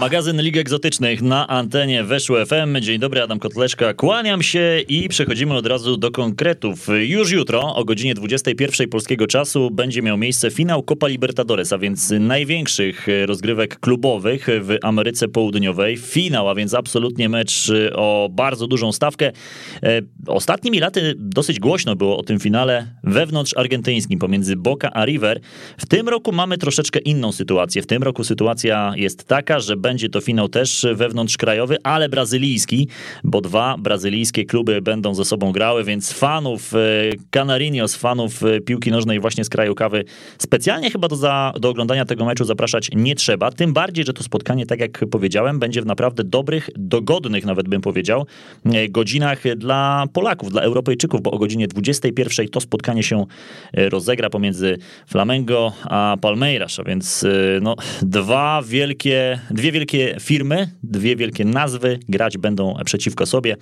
magazyn Lig Egzotycznych na antenie Weszło FM. Dzień dobry, Adam Kotleszka. Kłaniam się i przechodzimy od razu do konkretów. Już jutro o godzinie 21 polskiego czasu będzie miał miejsce finał Copa Libertadores, a więc największych rozgrywek klubowych w Ameryce Południowej. Finał, a więc absolutnie mecz o bardzo dużą stawkę. E, ostatnimi laty dosyć głośno było o tym finale wewnątrz argentyńskim pomiędzy Boca a River. W tym roku mamy troszeczkę inną sytuację. W tym roku sytuacja jest taka, że będzie to finał też wewnątrzkrajowy, ale brazylijski, bo dwa brazylijskie kluby będą ze sobą grały, więc fanów e, Canarinos, fanów e, piłki nożnej właśnie z kraju kawy specjalnie chyba do, za, do oglądania tego meczu zapraszać nie trzeba. Tym bardziej, że to spotkanie, tak jak powiedziałem, będzie w naprawdę dobrych, dogodnych nawet bym powiedział, e, godzinach dla Polaków, dla Europejczyków, bo o godzinie 21 to spotkanie się rozegra pomiędzy Flamengo a Palmeiras, a więc no, dwa wielkie, dwie wielkie firmy, dwie wielkie nazwy grać będą przeciwko sobie.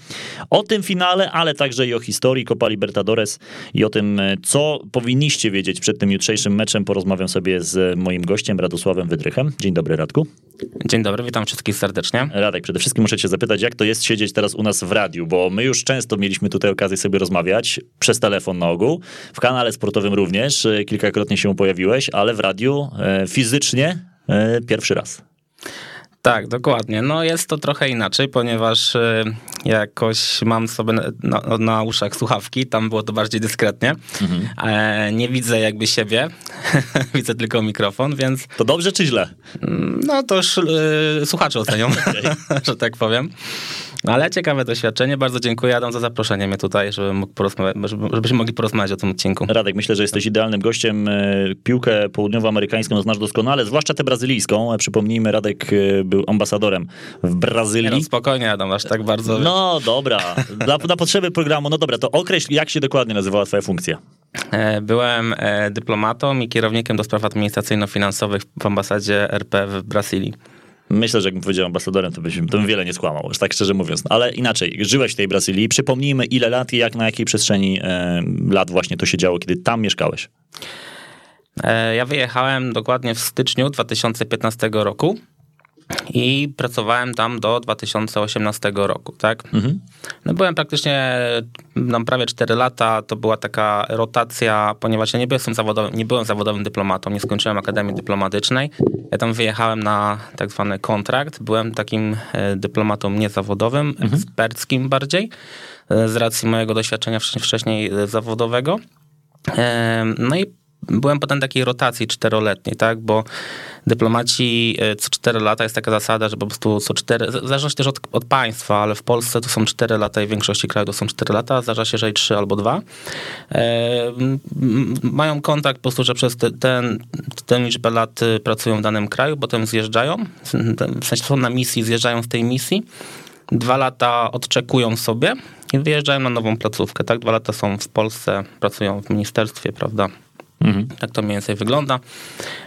O tym finale, ale także i o historii Copa Libertadores i o tym, co powinniście wiedzieć przed tym jutrzejszym meczem, porozmawiam sobie z moim gościem, Radosławem Wydrychem. Dzień dobry, Radku. Dzień dobry, witam wszystkich serdecznie. Radek, przede wszystkim muszę cię zapytać, jak to jest siedzieć teraz u nas w radiu, bo my już często mieliśmy tutaj okazję sobie rozmawiać, przez telefon na ogół, w kanale sportowym również, kilkakrotnie się pojawiłeś, ale w radiu e, fizycznie e, pierwszy raz. Tak, dokładnie. No jest to trochę inaczej, ponieważ y, jakoś mam sobie na, na, uszach słuchawki, tam było to bardziej dyskretnie. Mhm. E, nie widzę jakby siebie, widzę tylko mikrofon, więc... To dobrze czy źle? No to już y, słuchacze ocenią, okay. że tak powiem. Ale ciekawe doświadczenie. Bardzo dziękuję Adam za zaproszenie mnie tutaj, mógł żeby, żebyśmy mogli porozmawiać o tym odcinku. Radek, myślę, że jesteś idealnym gościem. E, piłkę południowoamerykańską znasz doskonale, zwłaszcza tę brazylijską. Przypomnijmy, Radek e, był ambasadorem w Brazylii. no, spokojnie Adam, aż tak bardzo... No dobra, dla, na potrzeby programu, no dobra, to określ, jak się dokładnie nazywała twoja funkcja. E, byłem dyplomatą i kierownikiem do spraw administracyjno-finansowych w ambasadzie RP w Brazylii. Myślę, że jakbym powiedział ambasadorem, to, byś, to bym wiele nie skłamał, tak szczerze mówiąc. Ale inaczej, żyłeś w tej Brazylii. Przypomnijmy, ile lat i jak na jakiej przestrzeni e, lat właśnie to się działo, kiedy tam mieszkałeś. E, ja wyjechałem dokładnie w styczniu 2015 roku i pracowałem tam do 2018 roku, tak? Mhm. No byłem praktycznie no, prawie 4 lata, to była taka rotacja, ponieważ ja nie byłem zawodowym, nie byłem zawodowym dyplomatą, nie skończyłem Akademii Dyplomatycznej. Ja tam wyjechałem na tak zwany kontrakt, byłem takim e, dyplomatą niezawodowym, mhm. eksperckim bardziej, e, z racji mojego doświadczenia wcześniej e, zawodowego. No i byłem potem takiej rotacji czteroletniej, tak, bo dyplomaci e, co 4 lata jest taka zasada, że po prostu co 4, zależy też od, od, państwa, ale w Polsce to są 4 lata i w większości krajów to są 4 lata, zdarza się, że i 3 albo 2. E, mają kontakt po prostu, że przez te, ten, tę liczbę lat e, pracują w danym kraju, potem zjeżdżają, w sensie są na misji, zjeżdżają z tej misji, dwa lata odczekują sobie i wyjeżdżają na nową placówkę, tak? Dwa lata są w Polsce, pracują w ministerstwie, prawda? Mhm. Tak to mniej więcej wygląda.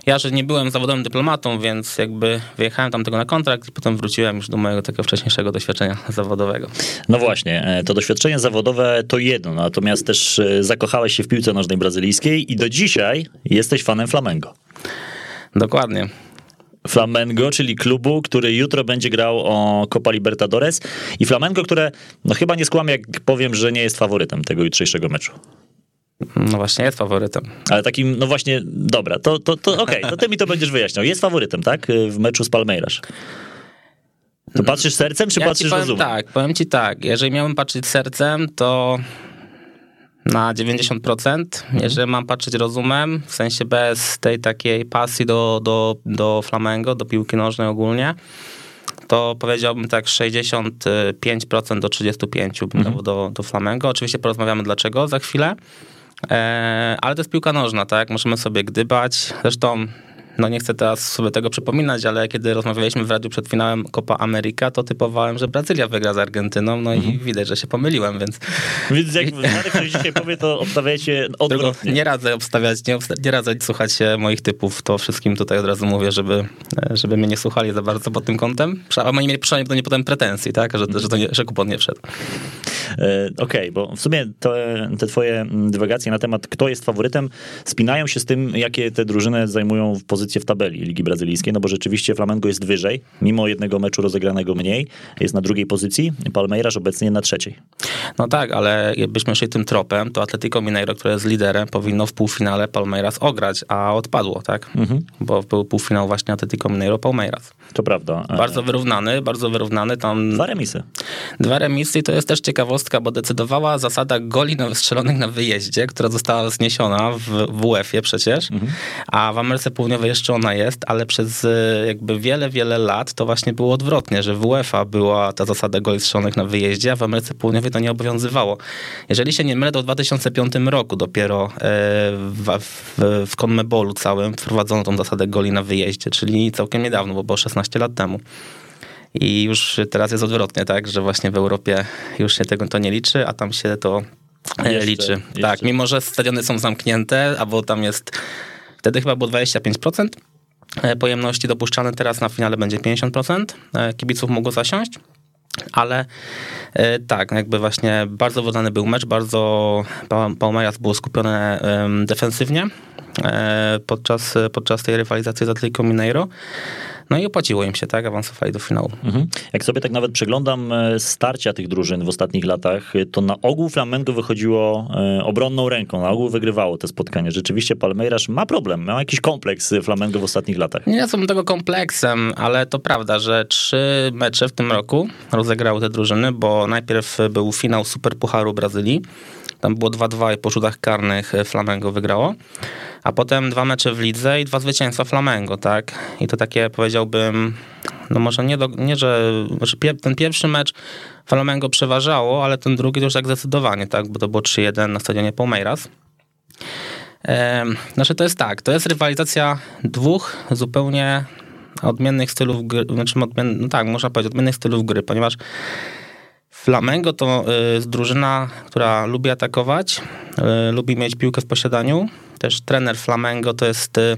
Ja, że nie byłem zawodowym dyplomatą, więc jakby wyjechałem tam tego na kontrakt i potem wróciłem już do mojego takiego wcześniejszego doświadczenia zawodowego. No właśnie, e, to doświadczenie zawodowe to jedno, natomiast też e, zakochałeś się w piłce nożnej brazylijskiej i do dzisiaj jesteś fanem Flamengo. Dokładnie. Flamengo, czyli klubu, który jutro będzie grał o Copa Libertadores i Flamengo, które no chyba nie skłamię, jak powiem, że nie jest faworytem tego jutrzejszego meczu. No właśnie, jest faworytem. Ale takim, no właśnie, dobra, to, to, to okej, okay, to ty mi to będziesz wyjaśniał. Jest faworytem, tak? W meczu z Palmeiras. To patrzysz sercem, czy ja patrzysz powiem rozumem? Tak, powiem ci tak. Jeżeli miałbym patrzeć sercem, to na 90%. Mhm. Jeżeli mam patrzeć rozumem, w sensie bez tej takiej pasji do, do, do flamengo, do piłki nożnej ogólnie, to powiedziałbym tak 65% do 35% bym mhm. do, do Flamengo. Oczywiście porozmawiamy dlaczego za chwilę. E, ale to jest piłka nożna, tak? Możemy sobie gdybać. Zresztą no nie chcę teraz sobie tego przypominać, ale kiedy rozmawialiśmy w radiu przed finałem Copa America, to typowałem, że Brazylia wygra z Argentyną, no mhm. i widać, że się pomyliłem, więc... Więc jak Marek ktoś dzisiaj powie, to obstawiajcie odwrotnie. Nie radzę obstawiać, nie, nie radzę słuchać moich typów, to wszystkim tutaj od razu mówię, żeby, żeby mnie nie słuchali za bardzo pod tym kątem, a oni mieli przynajmniej do nie potem pretensji, tak, że, że, to nie, że kupon nie wszedł. Okej, okay, bo w sumie te, te twoje dywagacje na temat, kto jest faworytem, spinają się z tym, jakie te drużyny zajmują pozycję w tabeli Ligi Brazylijskiej, no bo rzeczywiście Flamengo jest wyżej, mimo jednego meczu rozegranego mniej, jest na drugiej pozycji, Palmeiras obecnie na trzeciej. No tak, ale jakbyśmy szli tym tropem, to Atletico Mineiro, które jest liderem, powinno w półfinale Palmeiras ograć, a odpadło, tak? Mhm. Bo był półfinał właśnie Atletico Mineiro Palmeiras. To prawda. Bardzo wyrównany, bardzo wyrównany. Tam dwa remisy. Dwa remisy to jest też ciekawostka, bo decydowała zasada goli strzelonych na wyjeździe, która została zniesiona w, w UEFA przecież, mhm. a w Ameryce Południowej jeszcze ona jest, ale przez e, jakby wiele, wiele lat to właśnie było odwrotnie, że w UEFA była ta zasada goli strzelonych na wyjeździe, a w Ameryce Południowej to nie obowiązywało. Jeżeli się nie mylę, to w 2005 roku dopiero e, w, w, w CONMEBOLu całym wprowadzono tą zasadę goli na wyjeździe, czyli całkiem niedawno, bo było 16 lat temu. I już teraz jest odwrotnie, tak, że właśnie w Europie już się tego to nie liczy, a tam się to e, jeszcze, liczy. Jeszcze. Tak, mimo że stadiony są zamknięte, albo tam jest, wtedy chyba było 25% e, pojemności dopuszczane, teraz na finale będzie 50%, e, kibiców mogło zasiąść. Ale tak, jakby właśnie bardzo wodany był mecz, bardzo Palmeiras było skupione defensywnie podczas, podczas tej rywalizacji z Atletico Mineiro. No i opłaciło im się, tak? Awansowali do finału. Mhm. Jak sobie tak nawet przeglądam e, starcia tych drużyn w ostatnich latach, e, to na ogół Flamengo wychodziło e, obronną ręką, na ogół wygrywało te spotkania. Rzeczywiście Palmeiras ma problem, ma jakiś kompleks Flamengo w ostatnich latach. Nie są tego kompleksem, ale to prawda, że trzy mecze w tym roku rozegrały te drużyny, bo najpierw był finał Super Pucharu Brazylii, tam było 2-2 i po rzutach karnych Flamengo wygrało a potem dwa mecze w lidze i dwa zwycięstwa Flamengo, tak? I to takie powiedziałbym, no może nie, do, nie że ten pierwszy mecz Flamengo przeważało, ale ten drugi to już tak zdecydowanie, tak? Bo to było 3-1 na stadionie Palmeiras. Znaczy to jest tak, to jest rywalizacja dwóch zupełnie odmiennych stylów gry, znaczy odmien, no tak, można powiedzieć, odmiennych stylów gry, ponieważ Flamengo to jest drużyna, która lubi atakować, y, lubi mieć piłkę w posiadaniu. Też trener Flamengo to jest y,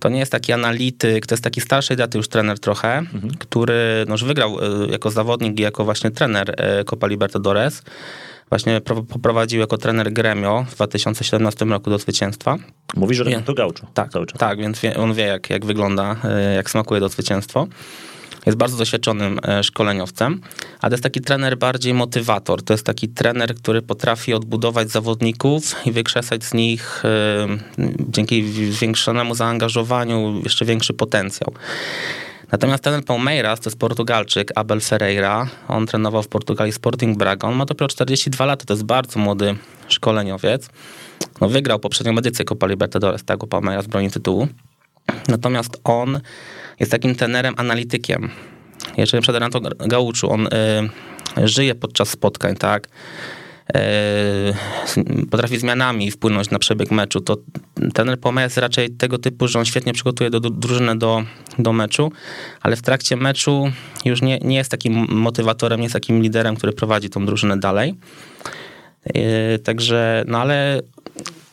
to nie jest taki analityk, to jest taki starszej daty już trener trochę, mhm. który no, już wygrał y, jako zawodnik i jako właśnie trener Copa Libertadores. Właśnie poprowadził jako trener Gremio w 2017 roku do zwycięstwa. Mówi, że to Gaucho. Tak, tak, więc wie, on wie jak, jak wygląda, jak smakuje do zwycięstwo. Jest bardzo doświadczonym e, szkoleniowcem, ale jest taki trener bardziej motywator. To jest taki trener, który potrafi odbudować zawodników i wykrzesać z nich e, dzięki zwiększonemu zaangażowaniu jeszcze większy potencjał. Natomiast ten Palmeiras to jest Portugalczyk, Abel Ferreira. On trenował w Portugalii Sporting Braga. On ma dopiero 42 lata, to jest bardzo młody szkoleniowiec. No, wygrał poprzednią edycję Copa Libertadores, tak, Palmeiras broni tytułu. Natomiast on jest takim tenerem, analitykiem. Jeżeli przed Renato Gauczu, on y, żyje podczas spotkań, tak, y, potrafi zmianami wpłynąć na przebieg meczu, to tener Poma jest raczej tego typu, że on świetnie przygotuje do, drużynę do, do meczu, ale w trakcie meczu już nie, nie jest takim motywatorem, nie jest takim liderem, który prowadzi tą drużynę dalej. Y, także, no ale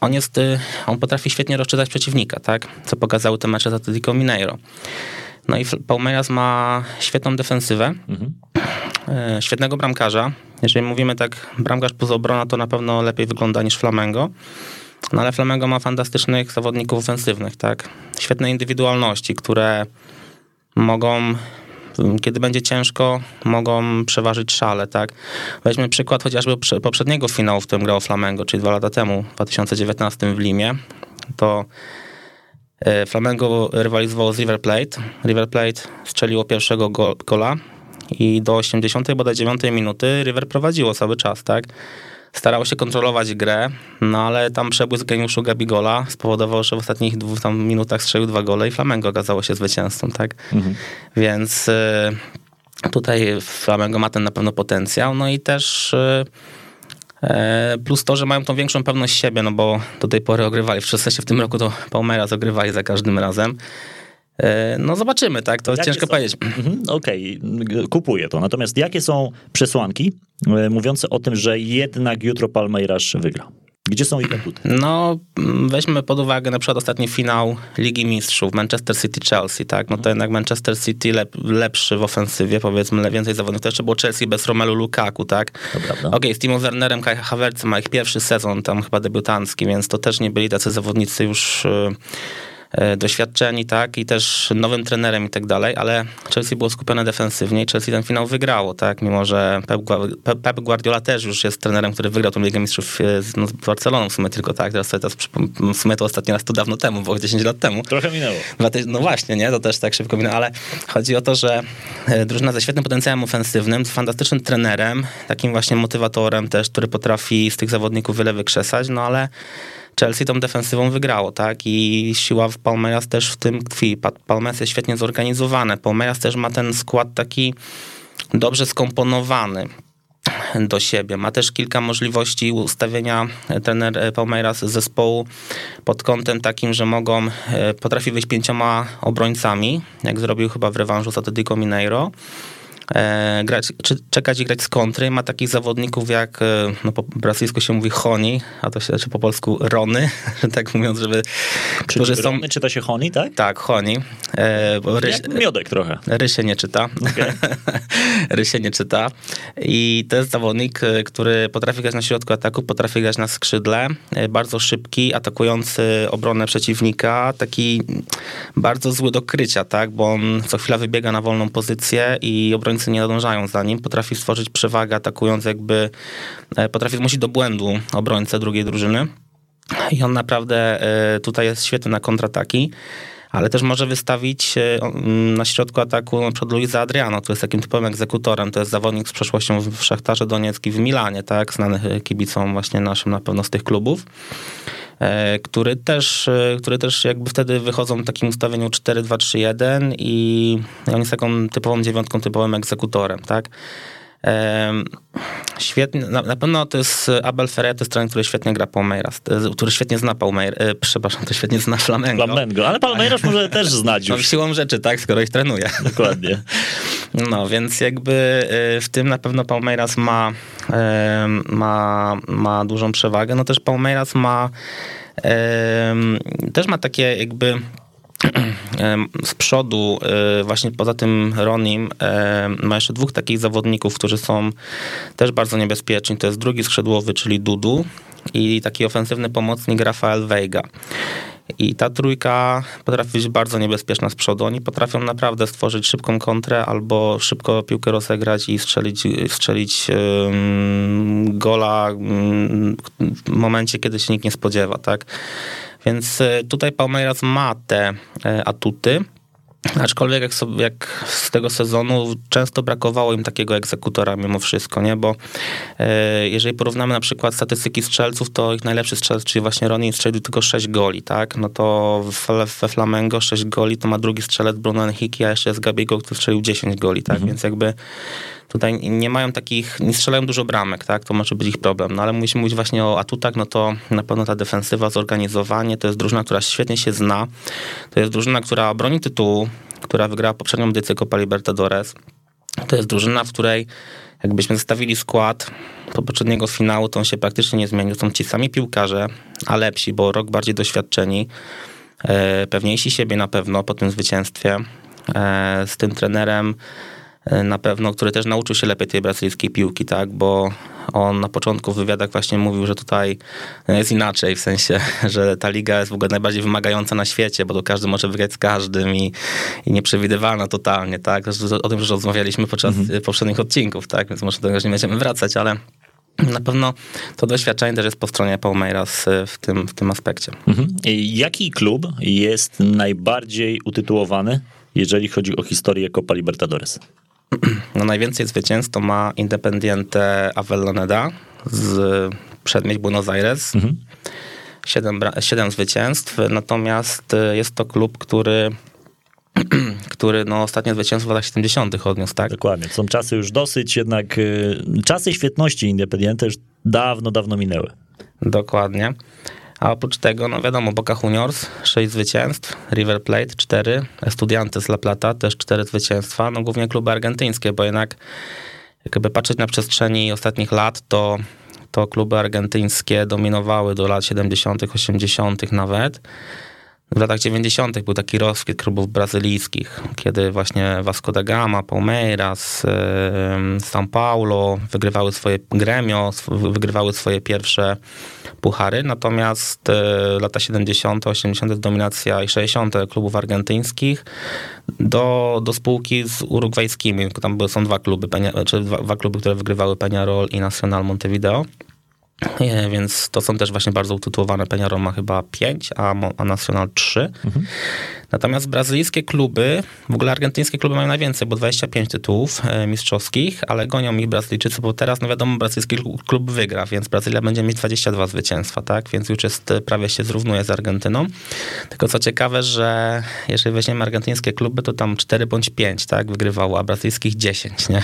on jest, y, on potrafi świetnie rozczytać przeciwnika, tak? Co pokazały te mecze z Atletico Mineiro. No i Palmeiras ma świetną defensywę, mhm. E, świetnego bramkarza. Jeżeli mówimy tak, bramkarz plus obrona, to na pewno lepiej wygląda niż Flamengo. No ale Flamengo ma fantastycznych zawodników ofensywnych, tak? Świetne indywidualności, które mogą kiedy będzie ciężko, mogą przeważyć szale, tak? Weźmy przykład chociażby poprzedniego finału, w którym grało Flamengo, czyli dwa lata temu, w 2019 w Limie. To e, Flamengo rywalizowało z River Plate. River Plate strzeliło pierwszego gola i do 80 bodaj 9 minuty River prowadziło cały czas, tak? Starało się kontrolować grę, no ale tam przebłysk geniuszu Gabigola spowodował, że w ostatnich dwóch tam minutach strzelił dwa gole i Flamengo okazało się zwycięzcą, tak? Mhm. Więc y, tutaj Flamengo ma ten na pewno potencjał, no i też y, y, plus to, że mają tą większą pewność siebie, no bo do tej pory ogrywali, w sensie w tym roku to Palmeiras ogrywali za każdym razem. E, no zobaczymy, tak? To jakie ciężko są? powiedzieć. Mhm, Okej, okay. kupuję to. Natomiast jakie są przesłanki e, mówiące o tym, że jednak jutro Palmeiras wygra? Gdzie są ich atuty? No, mm, weźmy pod uwagę na przykład ostatni finał Ligi Mistrzów, Manchester City-Chelsea, tak? No to jednak Manchester City lep, lepszy w ofensywie, powiedzmy, więcej zawodników. To jeszcze było Chelsea bez Romelu Lukaku, tak? Okej, okay, z Timo Wernerem, Kai Havertzem ma ich pierwszy sezon, tam chyba debiutancki, więc to też nie byli tacy zawodnicy już y, E, doświadczeni, tak, i też nowym trenerem i tak dalej, ale Chelsea było skupione defensywnie i Chelsea ten finał wygrało, tak, mimo że Pep, Guardiola też już jest trenerem, który wygrał tę Ligę Mistrzów e, z, no, z Barceloną w sumie tylko, tak, teraz sobie to, w sumie to ostatni raz to dawno temu, bo 10 lat temu. Trochę minęło. No właśnie, nie, to też tak szybko minęło, ale chodzi o to, że e, drużyna ze świetnym potencjałem ofensywnym, z fantastycznym trenerem, takim właśnie motywatorem też, który potrafi z tych zawodników wiele wykrzesać, no ale Chelsea tą defensywą wygrało, tak? I siła w Palmeiras też w tym tkwi. Palmeiras jest świetnie zorganizowane. Palmeiras też ma ten skład taki dobrze skomponowany do siebie. Ma też kilka możliwości ustawienia trener Palmeiras zespołu pod kątem takim, że mogą, e, potrafi wyjść pięcioma obrońcami, jak zrobił chyba w rewanżu z Atletico Mineiro e, grać, czy, czekać i grać z kontry. Ma takich zawodników jak, e, no po brazylijsku się mówi Honi, a to się, czy po polsku Rony, tak mówiąc, żeby... Czy, którzy są... Rony czyta się Honi, tak? Tak, Honi. E, ryś, jak miodek trochę. Ry się nie czyta. Okay. ry się nie czyta. I to jest zawodnik, e, który potrafi grać na środku ataku, potrafi grać na skrzydle, e, bardzo szybki, atakujący obronę przeciwnika, taki bardzo zły do krycia, tak, bo on co chwila wybiega na wolną pozycję i obrońcy nie nadążają za nim, potrafi stworzyć przewagę atakując jakby, e, potrafi zmusić do błędu obrońcę drugiej drużyny. I on naprawdę e, tutaj jest świetny na kontrataki ale też może wystawić e, na środku ataku na przykład Luisa Adriano, który jest takim typowym egzekutorem. To jest zawodnik z przeszłością w Szachtarze Doniecki w Milanie, tak, znany kibicom właśnie naszym na pewno z tych klubów który też, który też jakby wtedy wychodzą w takim ustawieniu 4-2-3-1 i on jest taką typową dziewiątką, typowym egzekutorem, tak? Świetnie, na, pewno to jest Abel Ferreira, to jest trener, który świetnie gra Palmeiras, który świetnie zna Palmeiras, e, przepraszam, to świetnie zna Flamengo. Flamengo, ale Palmeiras może też znać już. No siłą rzeczy, tak, skoro ich trenuje. Dokładnie. No, więc jakby e, w tym na pewno Palmeiras ma, ma, ma dużą przewagę. No też Palmeiras ma też ma takie jakby z przodu, e, właśnie poza tym Ronim, ma jeszcze dwóch takich zawodników, którzy są też bardzo niebezpieczni. To jest drugi skrzydłowy, czyli Dudu i taki ofensywny pomocnik Rafael Veiga. I ta trójka potrafi być bardzo niebezpieczna z przodu. Oni potrafią naprawdę stworzyć szybką kontrę albo szybko piłkę rozegrać i strzelić, strzelić gola w momencie, kiedy się nikt nie spodziewa, tak? Więc e, tutaj Palmeiras ma te e, atuty. Aczkolwiek jak, sobie, jak z tego sezonu często brakowało im takiego egzekutora mimo wszystko, nie? Bo e, jeżeli porównamy na przykład statystyki strzelców, to ich najlepszy strzelec, czyli właśnie Ronin strzelił tylko 6 goli, tak? No to we Flamengo 6 goli to ma drugi strzelec Bruno Henrique, a jeszcze jest Gabiego, który strzelił 10 goli, tak? Mhm. Więc jakby tutaj nie mają takich, nie strzelają dużo bramek, tak? To może być ich problem. No ale musimy mówić właśnie o atutach, no to na pewno ta defensywa, zorganizowanie, to jest drużyna, która świetnie się zna. To jest drużyna, która broni tytułu, która wygrała poprzednią edycję Copa Libertadores. To jest drużyna, w której jakbyśmy zostawili skład po poprzedniego finału, to on się praktycznie nie zmienił. Są ci sami piłkarze, a lepsi, bo rok bardziej doświadczeni, e, pewniejsi siebie na pewno po tym zwycięstwie. E, z tym trenerem na pewno, który też nauczył się lepiej tej brazylijskiej piłki, tak, bo on na początku w wywiadach właśnie mówił, że tutaj jest inaczej, w sensie, że ta liga jest w ogóle najbardziej wymagająca na świecie, bo to każdy może wygrać z każdym i, i nieprzewidywalna totalnie, tak, o tym już rozmawialiśmy podczas mhm. poprzednich odcinków, tak, więc może do tego nie będziemy wracać, ale na pewno to doświadczenie też jest po stronie Palmeiras e, w tym, w tym aspekcie. Mhm. Jaki klub jest najbardziej utytułowany, jeżeli chodzi o historię Copa Libertadores? No najwięcej zwycięstw to ma Independiente Avellaneda z przedmieść Buenos Aires. Mhm. Siedem, siedem zwycięstw, natomiast y, jest to klub, który który no, ostatnie zwycięstwo w latach 70. odniósł, tak? Dokładnie. Są czasy już dosyć, jednak y, czasy świetności Independiente już dawno, dawno minęły. Dokładnie. A oprócz tego, no wiadomo, Boca Juniors 6 zwycięstw, River Plate 4, Estudiantes La Plata też 4 zwycięstwa, no głównie kluby argentyńskie, bo jednak jakby patrzeć na przestrzeni ostatnich lat, to to kluby argentyńskie dominowały do lat 70., 80. nawet. W latach 90. był taki rozkwit klubów brazylijskich, kiedy właśnie Vasco da Gama, Palmeiras, São Paulo wygrywały swoje gremio, wygrywały swoje pierwsze puchary, natomiast e, lata 70., 80. dominacja i 60. klubów argentyńskich do, do spółki z urugwajskimi. Tam są dwa kluby, czy dwa, dwa kluby, które wygrywały Peñarol i Nacional Montevideo. Więc to są też właśnie bardzo utytułowane. Peñarol ma chyba 5, a, a Nacional 3. Mhm. Natomiast brazylijskie kluby, w ogóle argentyńskie kluby mają najwięcej, bo 25 tytułów e, mistrzowskich, ale gonią ich Brazylijczycy, bo teraz, no wiadomo, brazylijski klub wygra, więc Brazylia będzie mieć 22 zwycięstwa, tak? Więc już jest, e, prawie się zrównuje z Argentyną. Tylko co ciekawe, że jeżeli weźmiemy argentyńskie kluby, to tam 4 bądź 5, tak? Wygrywało, a brazylijskich 10, nie?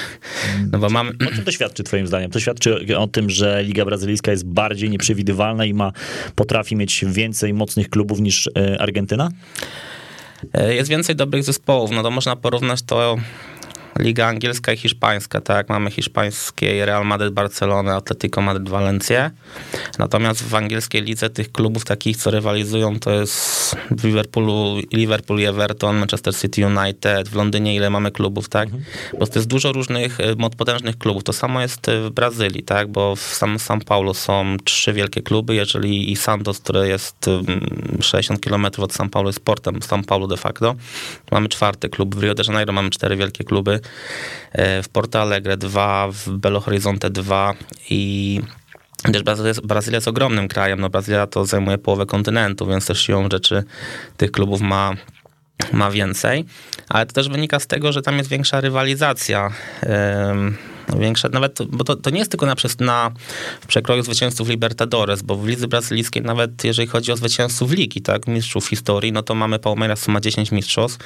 No bo mamy... O czym to świadczy twoim zdaniem? To świadczy o tym, że Liga Brazylijska jest bardziej nieprzewidywalna i ma, potrafi mieć więcej mocnych klubów niż e, Argentyna? E, jest więcej dobrych zespołów, no to można porównać to Liga angielska i hiszpańska, tak? Mamy hiszpańskie Real Madrid, Barcelona, Atletico Madrid, Valencia. Natomiast w angielskiej lidze tych klubów takich, co rywalizują, to jest w Liverpoolu, Liverpool Everton, Manchester City United, w Londynie ile mamy klubów, tak? Mhm. Bo to jest dużo różnych e, potężnych klubów. To samo jest w Brazylii, tak? Bo w São, São Paulo są trzy wielkie kluby, jeżeli i Santos, które jest 60 km od São Paulo, jest portem São Paulo de facto. Mamy czwarty klub. W Rio de Janeiro mamy cztery wielkie kluby. E, w Porto Alegre 2, w Belo Horizonte 2 i też Brazylia, Brazylia jest ogromnym krajem, no Brazylia to zajmuje połowę kontynentu, więc też siłą rzeczy tych klubów ma ma więcej, ale to też wynika z tego, że tam jest większa rywalizacja. Większa, nawet, bo to, to nie jest tylko na, na przekroju zwycięzców Libertadores, bo w lidze brazylijskiej nawet jeżeli chodzi o zwycięzców ligi, tak, mistrzów historii, no to mamy Palmeiras, co ma 10 mistrzostw,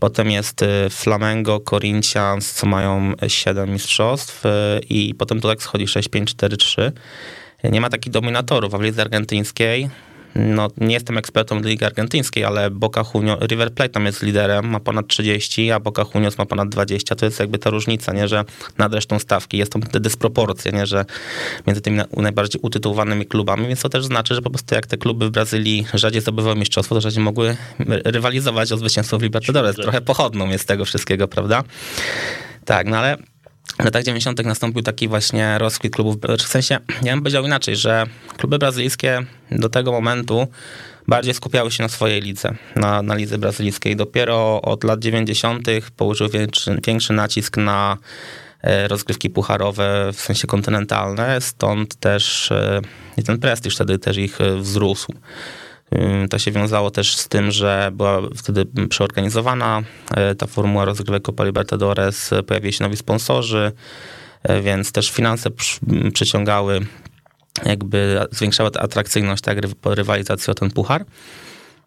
potem jest y, Flamengo, Corinthians, co mają 7 mistrzostw y, i potem to tak schodzi 6, 5, 4, 3. Nie ma takich dominatorów, a w lidze argentyńskiej no, nie jestem ekspertą Ligi Argentyńskiej, ale Boca Juniors, River Plate tam jest liderem, ma ponad 30, a Boca Juniors ma ponad 20. To jest jakby ta różnica, nie, że nad resztą stawki jest to te dysproporcje, nie, że między tymi najbardziej utytułowanymi klubami, więc to też znaczy, że po prostu jak te kluby w Brazylii rzadziej zdobywały mistrzostwo, to rzadziej mogły rywalizować o zwycięstwo w Libertadores. Trochę pochodną jest tego wszystkiego, prawda? Tak, no ale w latach 90. nastąpił taki właśnie rozkwit klubów, w sensie, ja bym powiedział inaczej, że kluby brazylijskie do tego momentu bardziej skupiały się na swojej lidze, na, na lidze brazylijskiej. Dopiero od lat 90. położył większy, większy nacisk na e, rozgrywki pucharowe, w sensie kontynentalne, stąd też e, ten prestiż wtedy też ich e, wzrósł. To się wiązało też z tym, że była wtedy przeorganizowana e, ta formuła rozgrywek Copa Libertadores, pojawili się nowi sponsorzy, więc też finanse przyciągały, jakby zwiększały atrakcyjność tak, rywalizacji o ten puchar.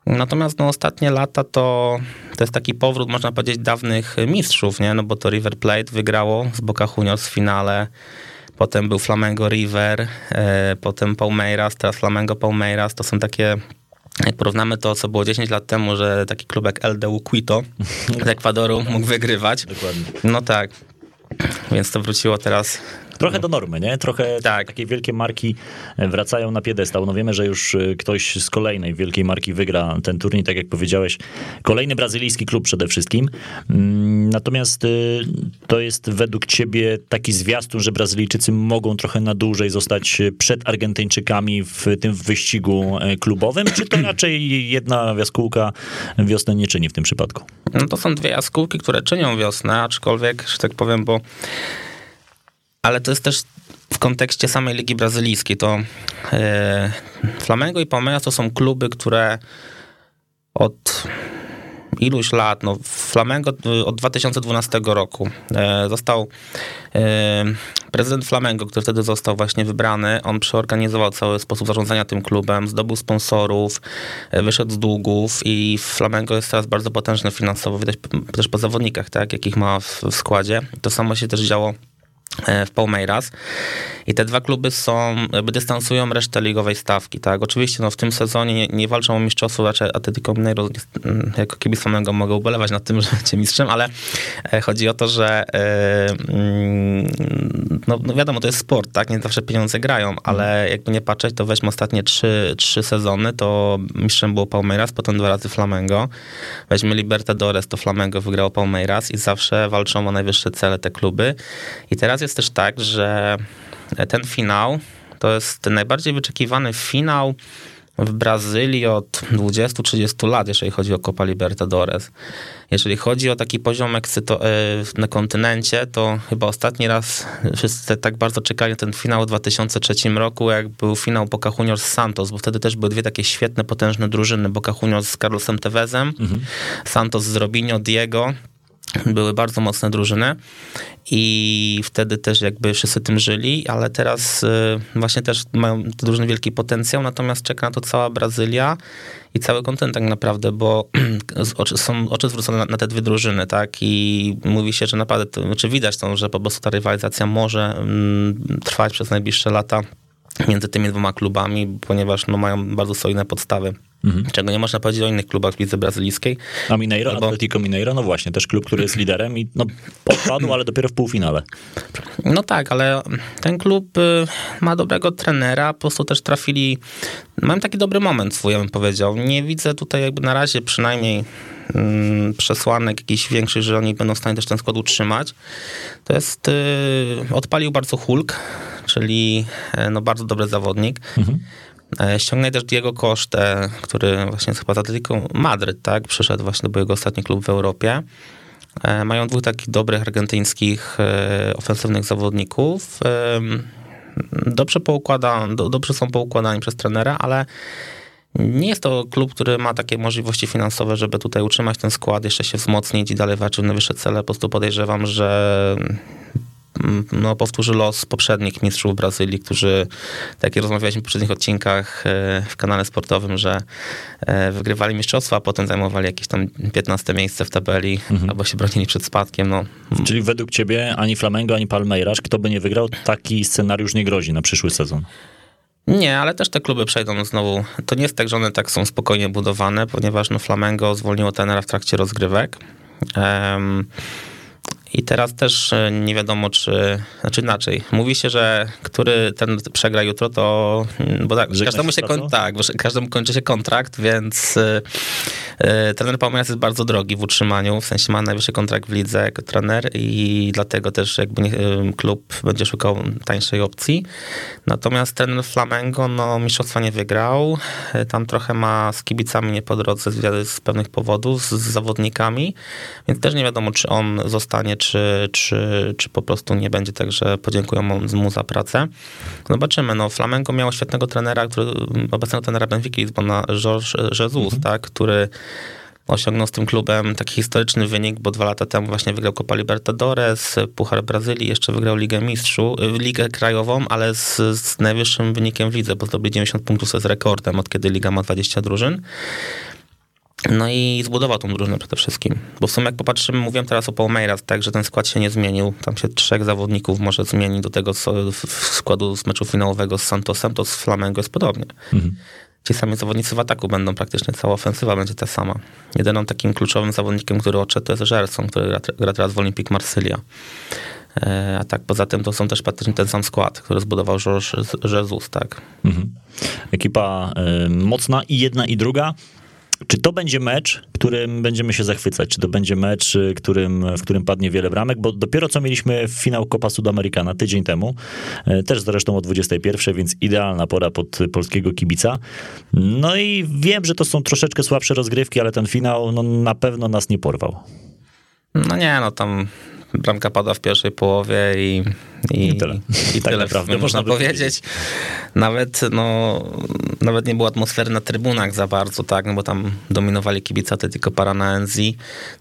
Natomiast no, ostatnie lata to, to jest taki powrót, można powiedzieć, dawnych mistrzów, nie? No bo to River Plate wygrało z Boca Juniors w finale potem był Flamengo River, e, potem Palmeiras, teraz Flamengo Palmeiras, to są takie jak porównamy to, co było 10 lat temu, że taki klub jak LDU Quito z Ekwadoru mógł wygrywać. Dokładnie. No tak. Więc to wróciło teraz Trochę do normy, nie? Trochę tak. takie wielkie marki wracają na piedestał. No wiemy, że już y, ktoś z kolejnej wielkiej marki wygra ten turniej, tak jak powiedziałeś. Kolejny brazylijski klub przede wszystkim. Mm, natomiast y, to jest według ciebie taki zwiastun, że Brazylijczycy mogą trochę na dłużej zostać przed Argentyńczykami w tym wyścigu e, klubowym, czy to raczej jedna jaskółka wiosnę nie czyni w tym przypadku? No to są dwie jaskółki, które czynią wiosnę, aczkolwiek, że tak powiem, bo ale to jest też w kontekście samej Ligi Brazylijskiej. To e, Flamengo i Palmeiras to są kluby, które od iluś lat, no Flamengo y, od 2012 roku e, został e, prezydent Flamengo, który wtedy został właśnie wybrany, on przeorganizował cały sposób zarządzania tym klubem, zdobył sponsorów, e, wyszedł z długów i Flamengo jest teraz bardzo potężne finansowo, widać też po zawodnikach, tak, jakich ma w, w składzie. To samo się też działo E, w Palmeiras. I te dwa kluby są, jakby dystansują resztę ligowej stawki, tak? Oczywiście no, w tym sezonie nie, nie walczą o mistrzostwo, raczej Atletico Mineiro mm, jako kibic samego mogę ubolewać nad tym, że będzie mistrzem, ale e, chodzi o to, że e, mm, no, no, wiadomo, to jest sport, tak? Nie zawsze pieniądze grają, ale jakby nie patrzeć, to weźmy ostatnie trzy, trzy sezony, to mistrzem było Palmeiras, potem dwa razy Flamengo. Weźmy Libertadores, to Flamengo wygrało Palmeiras i zawsze walczą o najwyższe cele te kluby. I teraz jest też tak, że ten finał to jest najbardziej wyczekiwany finał w Brazylii od 20-30 lat, jeżeli chodzi o Copa Libertadores. Jeżeli chodzi o taki poziom ekscyto- e, na kontynencie, to chyba ostatni raz wszyscy tak bardzo czekali na ten finał w 2003 roku, jak był finał Boca Juniors z Santos, bo wtedy też były dwie takie świetne, potężne drużyny. Boca Juniors z Carlosem Tevezem, mhm. Santos z Robinho, Diego były bardzo mocne drużyny i wtedy też jakby wszyscy tym żyli, ale teraz y, właśnie też mają te drużyny wielki potencjał, natomiast czeka na to cała Brazylia i cały kontynent tak naprawdę, bo są oczy zwrócone na, te dwie drużyny, tak, i mówi się, że naprawdę, czy znaczy widać to, że po prostu ta rywalizacja może mm, trwać przez najbliższe lata między tymi dwoma klubami, ponieważ no, mają bardzo solidne podstawy. Mhm. Czego nie można powiedzieć o innych klubach w lidze brazylijskiej. A Mineiro, Albo... Atletico Mineiro, no właśnie, też klub, który jest liderem i no, odpadł, ale dopiero w półfinale. No tak, ale ten klub y, ma dobrego trenera, po prostu też trafili, mają taki dobry moment swój, ja bym powiedział. Nie widzę tutaj jakby na razie przynajmniej mm, przesłanek jakichś większych, że oni będą w stanie też ten skład utrzymać. To jest, y, odpalił bardzo Hulk, czyli e, no, bardzo dobry zawodnik. Mhm. E, ściągnę też Diego Kosztę, który właśnie chyba z Atletico Madryt, tak? Przyszedł właśnie do jego ostatni klub w Europie. E, mają dwóch takich dobrych argentyńskich ofensywnych zawodników. Dobrze, dobrze są poukładani przez trenera, ale nie jest to klub, który ma takie możliwości finansowe, żeby tutaj utrzymać ten skład, jeszcze się wzmocnić i dalej walczyć na wyższe cele. Po prostu podejrzewam, że no, powtórzy los poprzednich mistrzów Brazylii, którzy, tak jak rozmawialiśmy w poprzednich odcinkach e, w kanale sportowym, że e, wygrywali mistrzostwa, a potem zajmowali jakieś tam 15 miejsce w tabeli, mhm. albo się bronili przed spadkiem. No. Czyli według ciebie ani Flamengo, ani Palmeiras, kto by nie wygrał, taki scenariusz nie grozi na przyszły sezon? Nie, ale też te kluby przejdą znowu. To nie jest tak, że one tak są spokojnie budowane, ponieważ no Flamengo zwolniło tenera w trakcie rozgrywek. Um, i teraz też e, nie wiadomo, czy, znaczy inaczej. Mówi się, że który ten przegra jutro, to, mm, bo tak, każdemu się, kon, tak, każdemu kończy się kontrakt, więc yy, trener Palmeiras jest bardzo drogi w utrzymaniu, w sensie ma najwyższy kontrakt w lidze jako trener i dlatego też jakby nie, klub będzie szukał tańszej opcji. Natomiast trener Flamengo, no mistrzostwa nie wygrał, tam trochę ma z kibicami nie po drodze z, z pewnych powodów, z, z zawodnikami, więc też nie wiadomo, czy on zostanie czy, czy, czy po prostu nie będzie tak, że podziękują mu za pracę. Zobaczymy. No, Flamengo miało świetnego trenera, który, obecnego trenera Benfica Lizbona, Georges Jesus, mhm. tak, który osiągnął z tym klubem taki historyczny wynik, bo dwa lata temu właśnie wygrał Copa Libertadores, Puchar Brazylii, jeszcze wygrał Ligę Mistrzów, Ligę Krajową, ale z, z najwyższym wynikiem w lidze, bo zdobyli 90 punktów, co jest rekordem, od kiedy Liga ma 20 drużyn. No i zbudował tą drużynę przede wszystkim. Bo w sumie jak popatrzymy, mówiłem teraz o Palmeiras, tak, że ten skład się nie zmienił. Tam się trzech zawodników może zmienić do tego co w składu z meczu finałowego z Santosem, to z Flamengo jest podobnie. Mhm. Ci sami zawodnicy w ataku będą praktycznie, cała ofensywa będzie ta sama. Jedynym takim kluczowym zawodnikiem, który odszedł, to jest Gerson, który gra, gra teraz w Olympique Marsylia. E, a tak poza tym to są też praktycznie ten sam skład, który zbudował Jesus, tak. Mhm. Ekipa y, mocna i jedna i druga. Czy to będzie mecz, którym będziemy się zachwycać? Czy to będzie mecz, y, którym, w którym padnie wiele bramek? Bo dopiero co mieliśmy finał Copa Sudamericana tydzień temu, y, też zresztą o 21, więc idealna pora pod polskiego kibica. No i wiem, że to są troszeczkę słabsze rozgrywki, ale ten finał no, na pewno nas nie porwał. No nie, no tam bramka pada w pierwszej połowie i, i, I tyle, i tak tyle naprawdę można powiedzieć. Nawet, no, nawet nie było atmosfery na trybunach za bardzo, tak, no bo tam dominowali kibice Atletico Paranaense,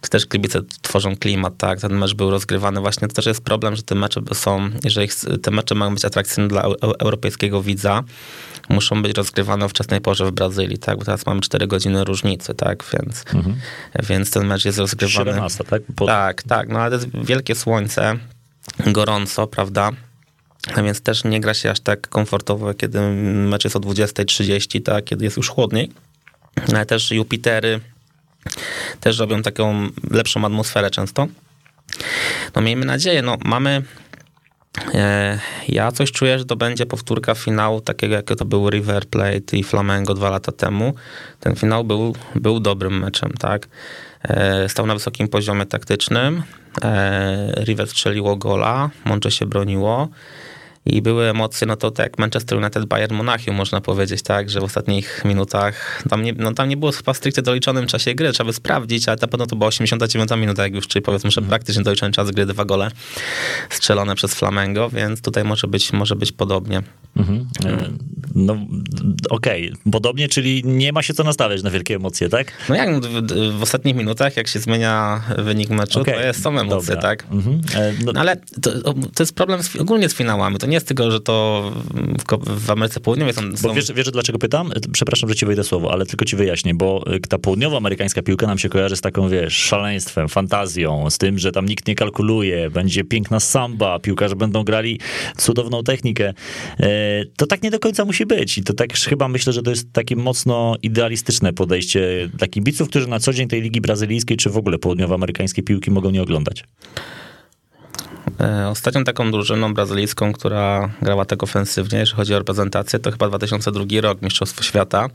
to też kibice tworzą klimat, tak, ten mecz był rozgrywany, właśnie to też jest problem, że te mecze są, jeżeli te mecze mają być atrakcyjne dla europejskiego widza, muszą być rozgrywane o wczesnej porze w Brazylii, tak? Bo teraz mamy 4 godziny różnicy, tak? Więc, mhm. więc ten mecz jest rozgrywany. 17, tak? Po... Tak, tak. No ale to jest wielkie słońce, gorąco, prawda? A więc też nie gra się aż tak komfortowo, kiedy mecz jest o 20.30, tak? Kiedy jest już chłodniej. Ale też Jupitery też robią taką lepszą atmosferę często. No miejmy nadzieję, no mamy ja coś czuję, że to będzie powtórka finału takiego, jak to był River Plate i Flamengo dwa lata temu. Ten finał był, był dobrym meczem, tak? E, stał na wysokim poziomie taktycznym. E, River strzeliło gola, mądrze się broniło i były emocje, no to tak jak Manchester United, Bayern Monachium można powiedzieć, tak, że w ostatnich minutach, tam nie, no tam nie było chyba stricte doliczonym czasie gry, trzeba by sprawdzić, ale na pewno to była 89 minuta, jak już, czyli powiedzmy, że praktycznie doliczony czas gry, dwa gole strzelone przez Flamengo, więc tutaj może być, może być podobnie. Mhm. E, no okej, okay. podobnie, czyli nie ma się co nastawiać na wielkie emocje, tak? No jak w, w ostatnich minutach, jak się zmienia wynik meczu, okay. to jest, są emocje, Dobra. tak? Mhm. E, no. no, ale to, to jest problem z, ogólnie z finałami, to nie jest tylko, że to w, Ameryce Południowej są... Bo wiesz, wiesz, dlaczego pytam? Przepraszam, że ci wejdę słowo, ale tylko ci wyjaśnię, bo y, ta południowoamerykańska piłka nam się kojarzy z taką, wiesz, szaleństwem, fantazją, z tym, że tam nikt nie kalkuluje, będzie piękna samba, piłkarze będą grali cudowną technikę. E, to tak nie do końca musi być i to tak chyba myślę, że to jest takie mocno idealistyczne podejście dla kibiców, którzy na co dzień tej Ligi Brazylijskiej, czy w ogóle południowoamerykańskiej piłki mogą nie oglądać. E, ostatnią taką drużyną brazylijską, która grała tak ofensywnie, jeżeli chodzi o reprezentację, to chyba 2002 rok, Mistrzostwo Świata.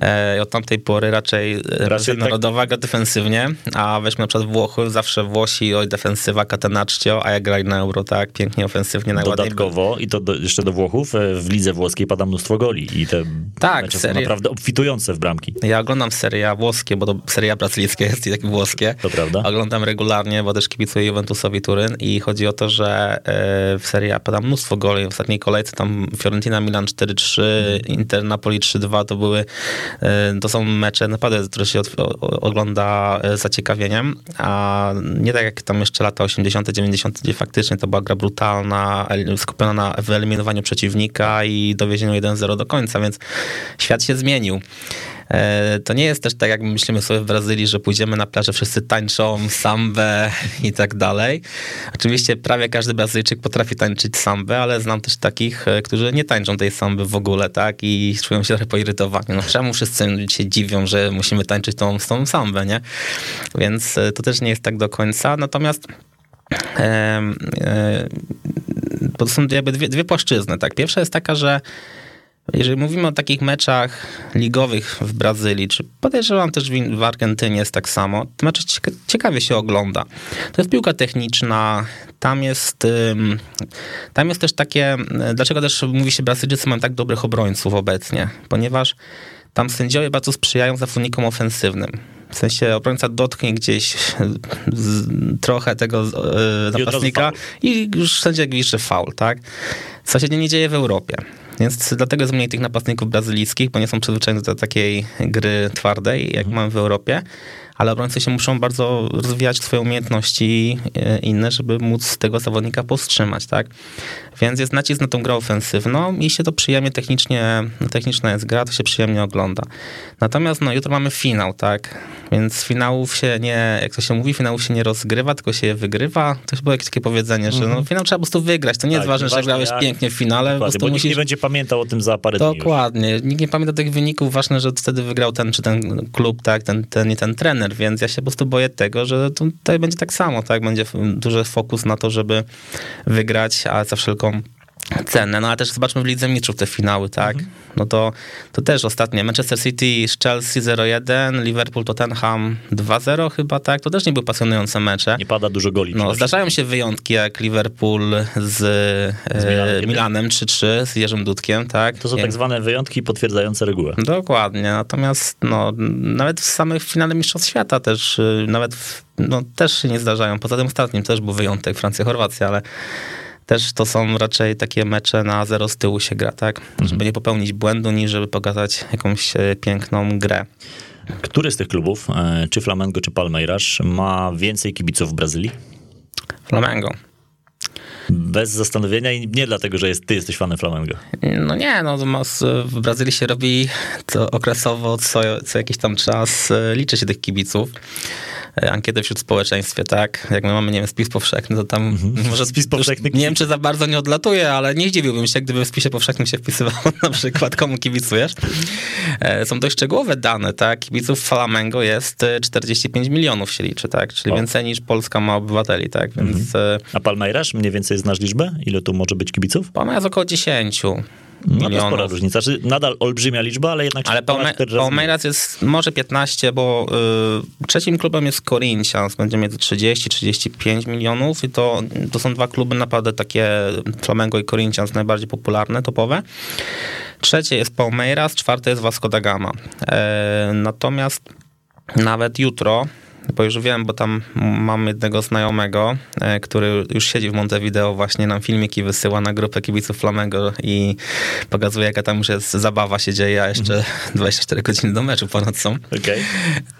E, I od tamtej pory raczej, raczej tak... narodowa gra defensywnie, a weźmy na przykład Włochy, zawsze Włosi, oj defensywa, catenaccio, a jak grali na Euro, tak, pięknie ofensywnie, najładniej. Dodatkowo, i to do, jeszcze do Włochów, e, w lidze włoskiej pada mnóstwo goli i te tak, serie... są naprawdę obfitujące w bramki. Ja oglądam seria włoskie, bo to seria brazylijskie jest i tak włoskie. To prawda. Oglądam regularnie, bo też kibicuję Juventusowi Turyn i chodzi o to, że e, w Serie A pada mnóstwo goli. W ostatniej kolejce tam Fiorentina Milan 4-3, Inter Napoli 3-2 to były, e, to są mecze naprawdę, które się ogląda e, z zaciekawieniem, a nie tak jak tam jeszcze lata 80 90 gdzie faktycznie to była gra brutalna, skupiona na wyeliminowaniu przeciwnika i dowiezieniu 1-0 do końca, więc świat się zmienił. E, to nie jest też tak, jak myślimy sobie w Brazylii, że pójdziemy na plażę, wszyscy tańczą sambę i tak dalej. Oczywiście prawie każdy Brazylijczyk potrafi tańczyć sambę, ale znam też takich, e, którzy nie tańczą tej samby w ogóle, tak? I czują się trochę poirytowani. No czemu wszyscy się dziwią, że musimy tańczyć tą, tą sambę, nie? Więc e, to też nie jest tak do końca. Natomiast to są jakby dwie, dwie płaszczyzny, tak? Pierwsza jest taka, że jeżeli mówimy o takich meczach ligowych w Brazylii, czy podejrzewam też w Argentynie jest tak samo, to mecze ciekawie się ogląda. To jest piłka techniczna, tam jest, tam jest też takie, dlaczego też mówi się Brazylijczycy mają tak dobrych obrońców obecnie, ponieważ tam sędziowie bardzo sprzyjają zawodnikom ofensywnym. W sensie obrońca dotknie gdzieś trochę tego e, napastnika i już sędzia gwizdże faul, tak? Co się nie dzieje w Europie. Więc dlatego jest mniej tych napastników brazylijskich, bo nie są przyzwyczajeni do takiej gry twardej, jak mhm. mamy w Europie ale obrońcy się muszą bardzo rozwijać swoje umiejętności e, inne, żeby móc tego zawodnika powstrzymać, tak? Więc jest nacisk na tą grę ofensywną i się to przyjemnie technicznie, techniczna jest gra, to się przyjemnie ogląda. Natomiast no jutro mamy finał, tak? Więc finałów się nie, jak to się mówi, finałów się nie rozgrywa, tylko się je wygrywa. To było jakieś takie powiedzenie, że no, mhm. finał trzeba po prostu wygrać. To nie tak, jest ważne, że grałeś jak... pięknie w finale. Dokładnie, po bo musisz... nikt nie będzie pamiętał o tym za parę Dokładnie. dni Dokładnie. Nikt nie pamięta tych wyników. Ważne, że wtedy wygrał ten czy ten klub, tak? Ten, ten i ten trener trener, więc ja się po prostu boję tego, że tutaj będzie tak samo, tak? Będzie duży fokus na to, żeby wygrać, a za wszelką cenę. No ale też zobaczmy w Lidze Mistrzów te finały, tak? Mhm. No to, to też ostatnie. Manchester City z Chelsea 0-1, Liverpool Tottenham 2-0 chyba, tak? To też nie były pasjonujące mecze. Nie pada dużo goli. No, zdarzają się wyjątki jak Liverpool z, z e, Milanem 3-3, z Jerzym Dudkiem, tak? To są tak zwane wyjątki potwierdzające regułę. Dokładnie. Natomiast no, nawet w samych finale Mistrzostw Świata też, y, nawet w, no, też się nie zdarzają. Poza tym ostatnim też był wyjątek, Francja-Chorwacja, ale też to są raczej takie mecze na zero z tyłu się gra, tak? Mhm. Żeby nie popełnić błędu, niż żeby pokazać jakąś e, piękną grę. Który z tych klubów, e, czy Flamengo, czy Palmeiras, ma więcej kibiców w Brazylii? Flamengo. Bez zastanowienia i nie dlatego, że jest, ty jesteś fanem Flamengo. No nie, no w Brazylii się robi to okresowo, co, co jakiś tam czas e, liczy się tych kibiców. E, ankietę wśród społeczeństwie, tak? Jak my mamy, nie wiem, spis powszechny, to tam mhm. może spis powszechny... Nie wiem, czy za bardzo nie odlatuje, ale nie zdziwiłbym się, gdyby w spisie powszechnym się wpisywało na przykład, komu kibicujesz. E, są dość szczegółowe dane, tak? Kibiców Flamengo jest 45 milionów się liczy, tak? Czyli o. więcej niż Polska ma obywateli, tak? Więc... Mhm. A Palmeiras, mniej więcej znasz liczbę? Ile tu może być kibiców? Palmeiras około 10. No to spora różnica. Znaczy, nadal olbrzymia liczba, ale jednak... Ale Palmeiras jest może 15, bo y, trzecim klubem jest Corinthians, będzie między 30-35 milionów i to, to są dwa kluby naprawdę takie, Flamengo i Corinthians, najbardziej popularne, topowe. Trzecie jest Palmeiras, czwarte jest Vasco da Gama. E, natomiast nawet jutro bo już wiem, bo tam mam jednego znajomego, e, który już siedzi w Montevideo, właśnie nam filmiki wysyła na grupę kibiców Flamengo i pokazuje, jaka tam już jest zabawa się dzieje, a jeszcze 24 mhm. godziny do meczu ponad są. Okay.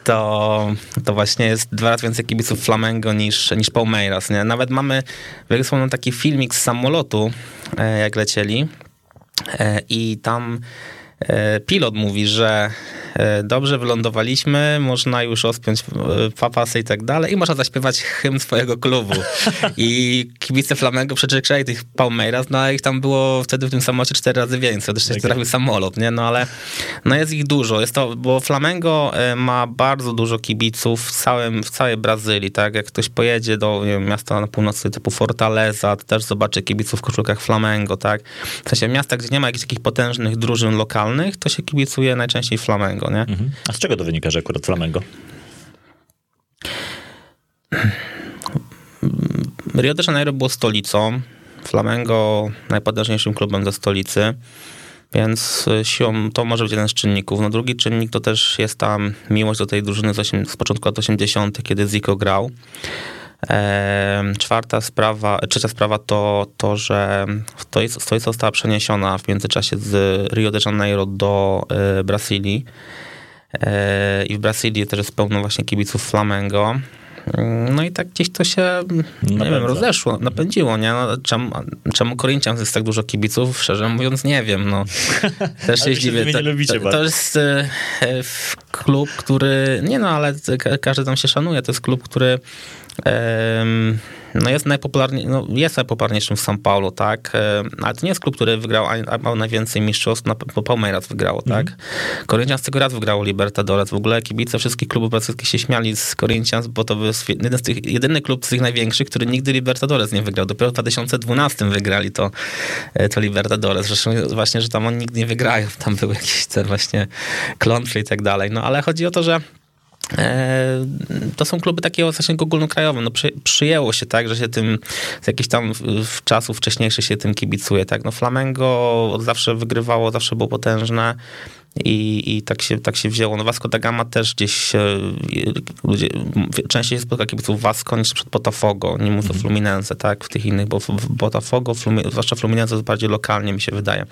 To, to właśnie jest dwa razy więcej kibiców Flamengo niż, niż Palmeiras, nie? Nawet mamy wysłany taki filmik z samolotu, e, jak lecieli e, i tam pilot mówi, że E, dobrze wylądowaliśmy, można już rozpiąć e, papasy i tak dalej i można zaśpiewać hymn swojego klubu. I kibice Flamengo przeczekali tych Palmeiras, no ich tam było wtedy w tym samolocie cztery razy więcej, też okay. trafił samolot, nie? No ale no jest ich dużo, jest to, bo Flamengo e, ma bardzo dużo kibiców w, całym, w całej Brazylii, tak? Jak ktoś pojedzie do wiem, miasta na północy typu Fortaleza, to też zobaczy kibiców w koszulkach Flamengo, tak? W sensie miasta, gdzie nie ma jakichś takich potężnych drużyn lokalnych, to się kibicuje najczęściej Flamengo nie? Mhm. A z czego to wynika, że akurat Flamengo? Rio de Janeiro było stolicą, Flamengo najpotężniejszym klubem ze stolicy, więc siłą to może być jeden z czynników. No drugi czynnik to też jest tam miłość do tej drużyny z, 8, z początku lat 80., kiedy Zico grał. Czwarta sprawa, trzecia sprawa to to, że stolica została przeniesiona w międzyczasie z Rio de Janeiro do e, Brazylii. E, I w Brazylii też jest pełno właśnie kibiców Flamengo. No i tak gdzieś to się, nie Napędza. wiem, rozeszło, napędziło, nie? No, czemu, czemu jest tak dużo kibiców? Szczerze mówiąc, nie wiem, no. Też się zdziwię. To, to, to, jest e, klub, który, nie no, ale każdy tam się szanuje. To jest klub, który no jest, najpopularniej, no jest najpopularniejszym w São Paulo, tak? Ale to nie jest klub, który wygrał, a ma najwięcej mistrzostw, bo Palmeiras wygrało, tak? Mm. Corinthians tego raz wygrało Libertadores. W ogóle kibice wszystkich klubów brazylijskich się śmiali z Corinthians, bo to jest jeden z tych, jedyny klub z tych największych, który nigdy Libertadores nie wygrał. Dopiero w 2012 wygrali to, e, to Libertadores. Zresztą właśnie, że tam oni nigdy nie wygrają. Tam były jakieś te właśnie klątwy i tak dalej. No ale chodzi o to, że to są kluby takiego zasięgu ogólnokrajowym. No, przy, przyjęło się tak, że się tym z jakichś tam w czasów wcześniejszych się tym kibicuje. Tak? No, Flamengo od zawsze wygrywało, zawsze było potężne. I, i tak, się, tak się wzięło. No Vasco da Gama też gdzieś ludzie, częściej się spotyka kibiców Vasco niż przed Botafogo, nie mówiąc o mhm. Fluminense, tak, w tych innych, bo w Botafogo, Flumi, zwłaszcza Fluminense jest bardziej lokalnie, mi się wydaje.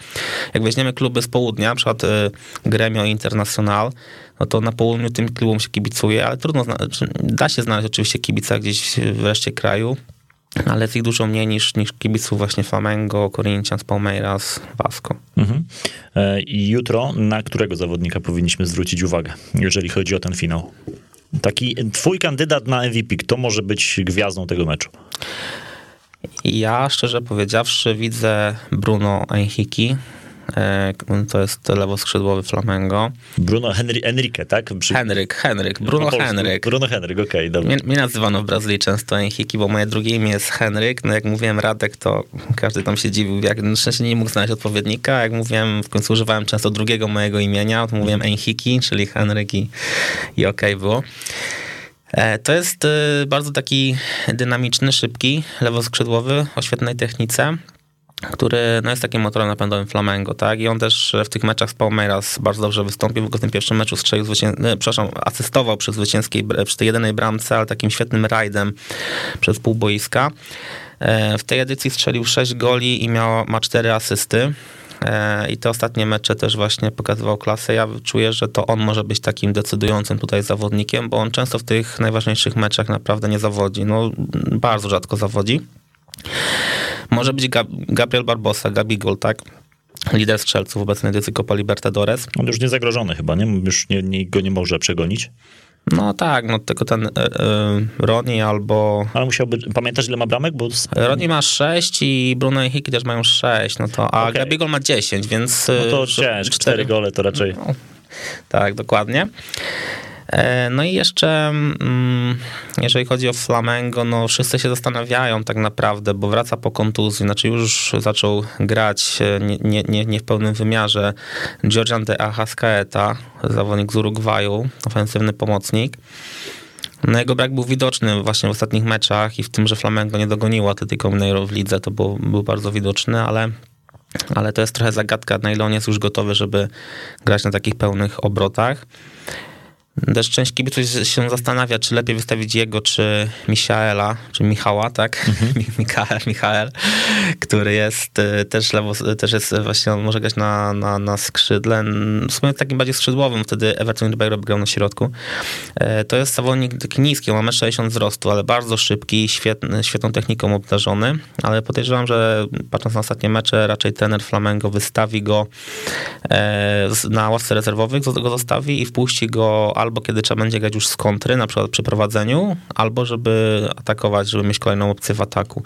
Jak weźmiemy kluby z południa, na przykład y, Gremio Internacional, no to na południu tym klubom się kibicuje, ale trudno, da się znaleźć oczywiście kibica gdzieś w reszcie kraju, ale jest ich dużo mniej niż, niż kibiców właśnie Flamengo, Corinthians, Palmeiras, Vasco. Mhm. E, I jutro na którego zawodnika powinniśmy zwrócić uwagę, jeżeli chodzi o ten finał? Taki twój kandydat na MVP, kto może być gwiazdą tego meczu? Ja szczerze powiedziawszy widzę Bruno Enhiki, to jest lewoskrzydłowy Flamengo. Bruno Henry, Enrique, tak? Przy... Henryk, Henryk, Bruno Henryk. Bruno Henryk, okej, okay, dobra. Mnie, mnie nazywano w Brazylii często Enhiki, bo moje drugie imię jest Henryk. No jak mówiłem Radek, to każdy tam się dziwił, jak na szczęście nie mógł znaleźć odpowiednika. Jak mówiłem, w końcu używałem często drugiego mojego imienia, to mówiłem Enhiki, czyli Henryk i, i okej okay było. E, to jest e, bardzo taki dynamiczny, szybki, lewoskrzydłowy o świetnej technice który no, jest takim motorem napędowym Flamengo, tak? I on też w tych meczach z Palmeiras bardzo dobrze wystąpił. W tym pierwszym meczu strzelił, zwycię... przepraszam, asystował przy zwycięskiej, przy tej jedynej bramce, ale takim świetnym rajdem przez pół boiska. E, w tej edycji strzelił 6 goli i miał, ma 4 asysty. E, I te ostatnie mecze też właśnie pokazywał klasę. Ja czuję, że to on może być takim decydującym tutaj zawodnikiem, bo on często w tych najważniejszych meczach naprawdę nie zawodzi. No, bardzo rzadko zawodzi. Może być Gab Gabriel Barbosa, Gabigol, tak? Lider strzelców obecnej edycji Copa Libertadores. On już nie zagrożony chyba, nie? Już nie, nie, go nie może przegonić. No tak, no tylko ten e, e, Roni albo... Ale musiałby, pamiętasz ile ma bramek? Bo... Roni ma 6 i Bruno i Hiki też mają 6, no to, a okay. Gabigol ma 10, więc... No to cięż, 4 gole to raczej... No, tak, dokładnie. E, no i jeszcze, mm, jeżeli chodzi o Flamengo, no wszyscy się zastanawiają tak naprawdę, bo wraca po kontuzji, znaczy już zaczął grać nie, nie, nie, nie w pełnym wymiarze Georgian de Ahascaeta, zawodnik z Urugwaju, ofensywny pomocnik. No jego brak był widoczny właśnie w ostatnich meczach i w tym, że Flamengo nie dogoniło Atletico Mineiro w lidze, to był, był bardzo widoczny, ale ale to jest trochę zagadka, na ile on jest już gotowy, żeby grać na takich pełnych obrotach. Też część kibiców się zastanawia, czy lepiej wystawić jego, czy Michaela, czy Michała, tak? Mhm. Michael, Michael, który jest y, też lewo, też jest właśnie, on może grać na, na, na skrzydle, w sumie takim bardziej skrzydłowym, wtedy Everton Ribeiro grał na środku. E, to jest zawodnik taki niski, ma 1,60 wzrostu, ale bardzo szybki, świetny, świetną techniką obdarzony, ale podejrzewam, że patrząc na ostatnie mecze, raczej trener Flamengo wystawi go e, na ławce rezerwowych, go zostawi i wpuści go albo kiedy trzeba będzie grać już z kontry, na przykład przy prowadzeniu, albo żeby atakować, żeby mieć kolejną opcję w ataku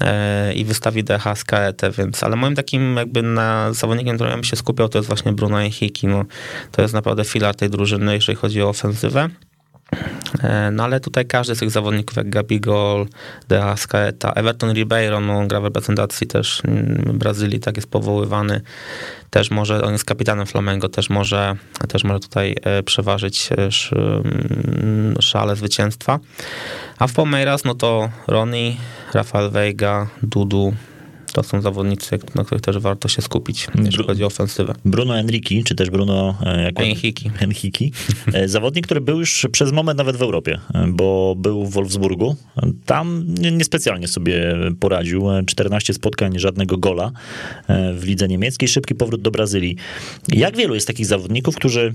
e, i wystawi DH z KET, więc, ale moim takim jakby na zawodnikiem, którym ja bym się skupiał, to jest właśnie Bruno Hiki, no, to jest naprawdę filar tej drużyny, jeżeli chodzi o ofensywę. E, no ale tutaj każdy z tych zawodników, jak Gabigol, De Ascaeta, Everton Ribeiro, no on gra w reprezentacji też mm, Brazylii, tak jest powoływany, też może, on jest kapitanem Flamengo, też może, też może tutaj e, przeważyć e, mm, szale zwycięstwa. A w Palmeiras, no to Roni, Rafael Veiga, Dudu, to są zawodnicy, na których też warto się skupić, jeśli chodzi o ofensywę. Bruno Enrique, czy też Bruno e, Enhiki. Enhiki. E, zawodnik, który był już przez moment nawet w Europie, e, bo był w Wolfsburgu. Tam niespecjalnie sobie poradził. 14 spotkań, żadnego gola w lidze niemieckiej. Szybki powrót do Brazylii. Jak wielu jest takich zawodników, którzy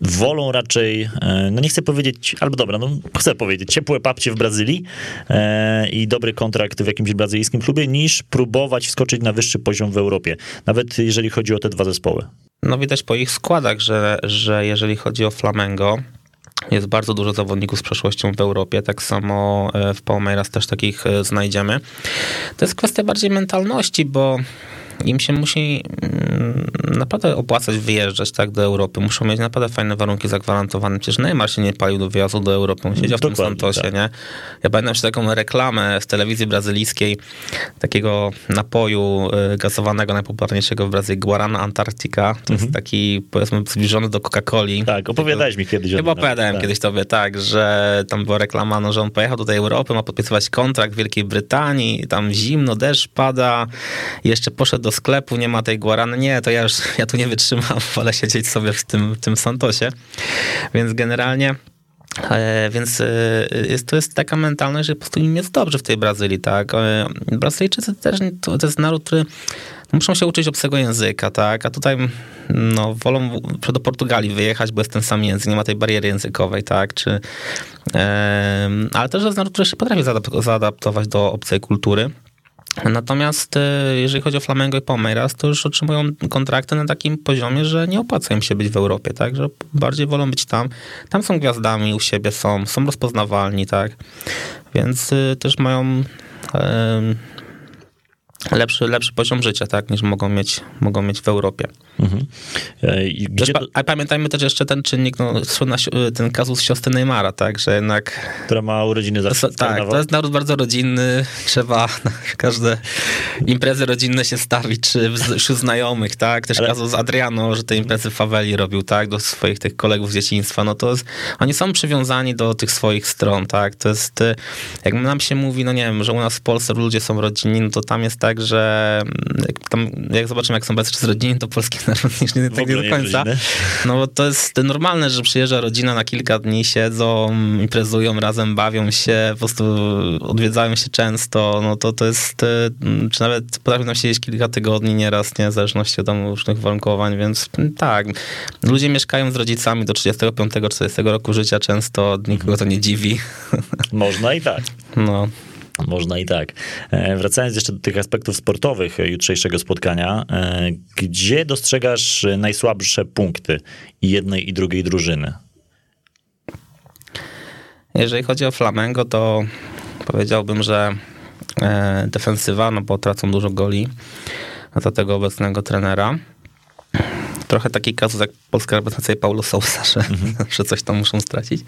wolą raczej, no nie chcę powiedzieć, albo dobra, no chcę powiedzieć, ciepłe papcie w Brazylii i dobry kontrakt w jakimś brazylijskim klubie, niż próbować próbować wskoczyć na wyższy poziom w Europie, nawet jeżeli chodzi o te dwa zespoły. No widać po ich składach, że, że jeżeli chodzi o Flamengo, jest bardzo dużo zawodników z przeszłością w Europie, tak samo e, w Palmeiras też takich e, znajdziemy. To jest kwestia bardziej mentalności, bo im się musi mm, naprawdę opłacać wyjeżdżać tak do Europy. Muszą mieć naprawdę fajne warunki zagwarantowane. Przecież Neymar się nie palił do wyjazdu do Europy. On siedział w tym Santosie, tak. nie? Ja pamiętam jeszcze taką reklamę z telewizji brazylijskiej takiego napoju y, gazowanego najpopularniejszego w Brazylii, Guarana Antarctica. To mhm. jest taki, powiedzmy, zbliżony do Coca-Coli. Tak, opowiadałeś mi kiedyś. Chyba opowiadałem tak. kiedyś tobie, tak, że tam była reklama, no, że on pojechał do tej Europy, ma podpisywać kontrakt w Wielkiej Brytanii, tam zimno, deszcz pada, jeszcze poszedł do sklepu, nie ma tej guarany. Nie, to ja już, ja tu nie wytrzymam, wolę siedzieć sobie w tym, w tym Santosie. Więc generalnie e, więc e, jest, to jest taka mentalność, że po prostu im jest dobrze w tej Brazylii, tak? E, Brazylijczycy też to, to jest naród, który muszą się uczyć obcego języka, tak? A tutaj no, wolą do Portugalii wyjechać, bo jest ten sam język, nie ma tej bariery językowej, tak? Czy, e, ale też jest naród, który się potrafi zaadaptować do obcej kultury. Natomiast e, jeżeli chodzi o Flamengo i Palmeiras, to już otrzymują kontrakty na takim poziomie, że nie opłaca im się być w Europie, tak? Że bardziej wolą być tam. Tam są gwiazdami, u siebie są, są rozpoznawalni, tak? Więc y, też mają lepszy, lepszy poziom życia, tak, niż mogą mieć, mogą mieć w Europie. Mhm. E, gdzie. A pamiętajmy też jeszcze ten czynnik, no, ten kazus siostry Neymara, tak, że jednak... Która ma urodziny zawsze. Tak, to jest naród bardzo rodzinny, trzeba na każde imprezy rodzinne się stawić, czy wśród znajomych, tak, też Ale... kazus Adriano, że te imprezy w faweli robił, tak, do swoich tych kolegów z dzieciństwa, no to jest, oni są przywiązani do tych swoich stron, tak, to jest, jak nam się mówi, no nie wiem, że u nas w Polsce ludzie są rodzinni, no to tam jest tak, że jak, tam, jak zobaczymy, jak są bez z rodziny, to polski naród nie, nie, tak nie do końca. No bo to jest normalne, że przyjeżdża rodzina na kilka dni, siedzą, imprezują razem, bawią się, po prostu odwiedzają się często, no to to jest, e, czy nawet potrafią tam siedzieć kilka tygodni nieraz, nie, w zależności od różnych warunkowań, więc tak, ludzie mieszkają z rodzicami do 35-40 roku życia często, nikogo to nie dziwi. Można i tak. No. Można i tak. E, wracając jeszcze do tych aspektów sportowych jutrzejszego spotkania, e, gdzie dostrzegasz najsłabsze punkty jednej i drugiej drużyny? Jeżeli chodzi o Flamengo, to powiedziałbym, że e, defensywa, no bo tracą dużo goli za tego obecnego trenera. Trochę taki kazus jak polska reprezentacja i Paulo Sousa, że, mhm. że coś tam muszą stracić.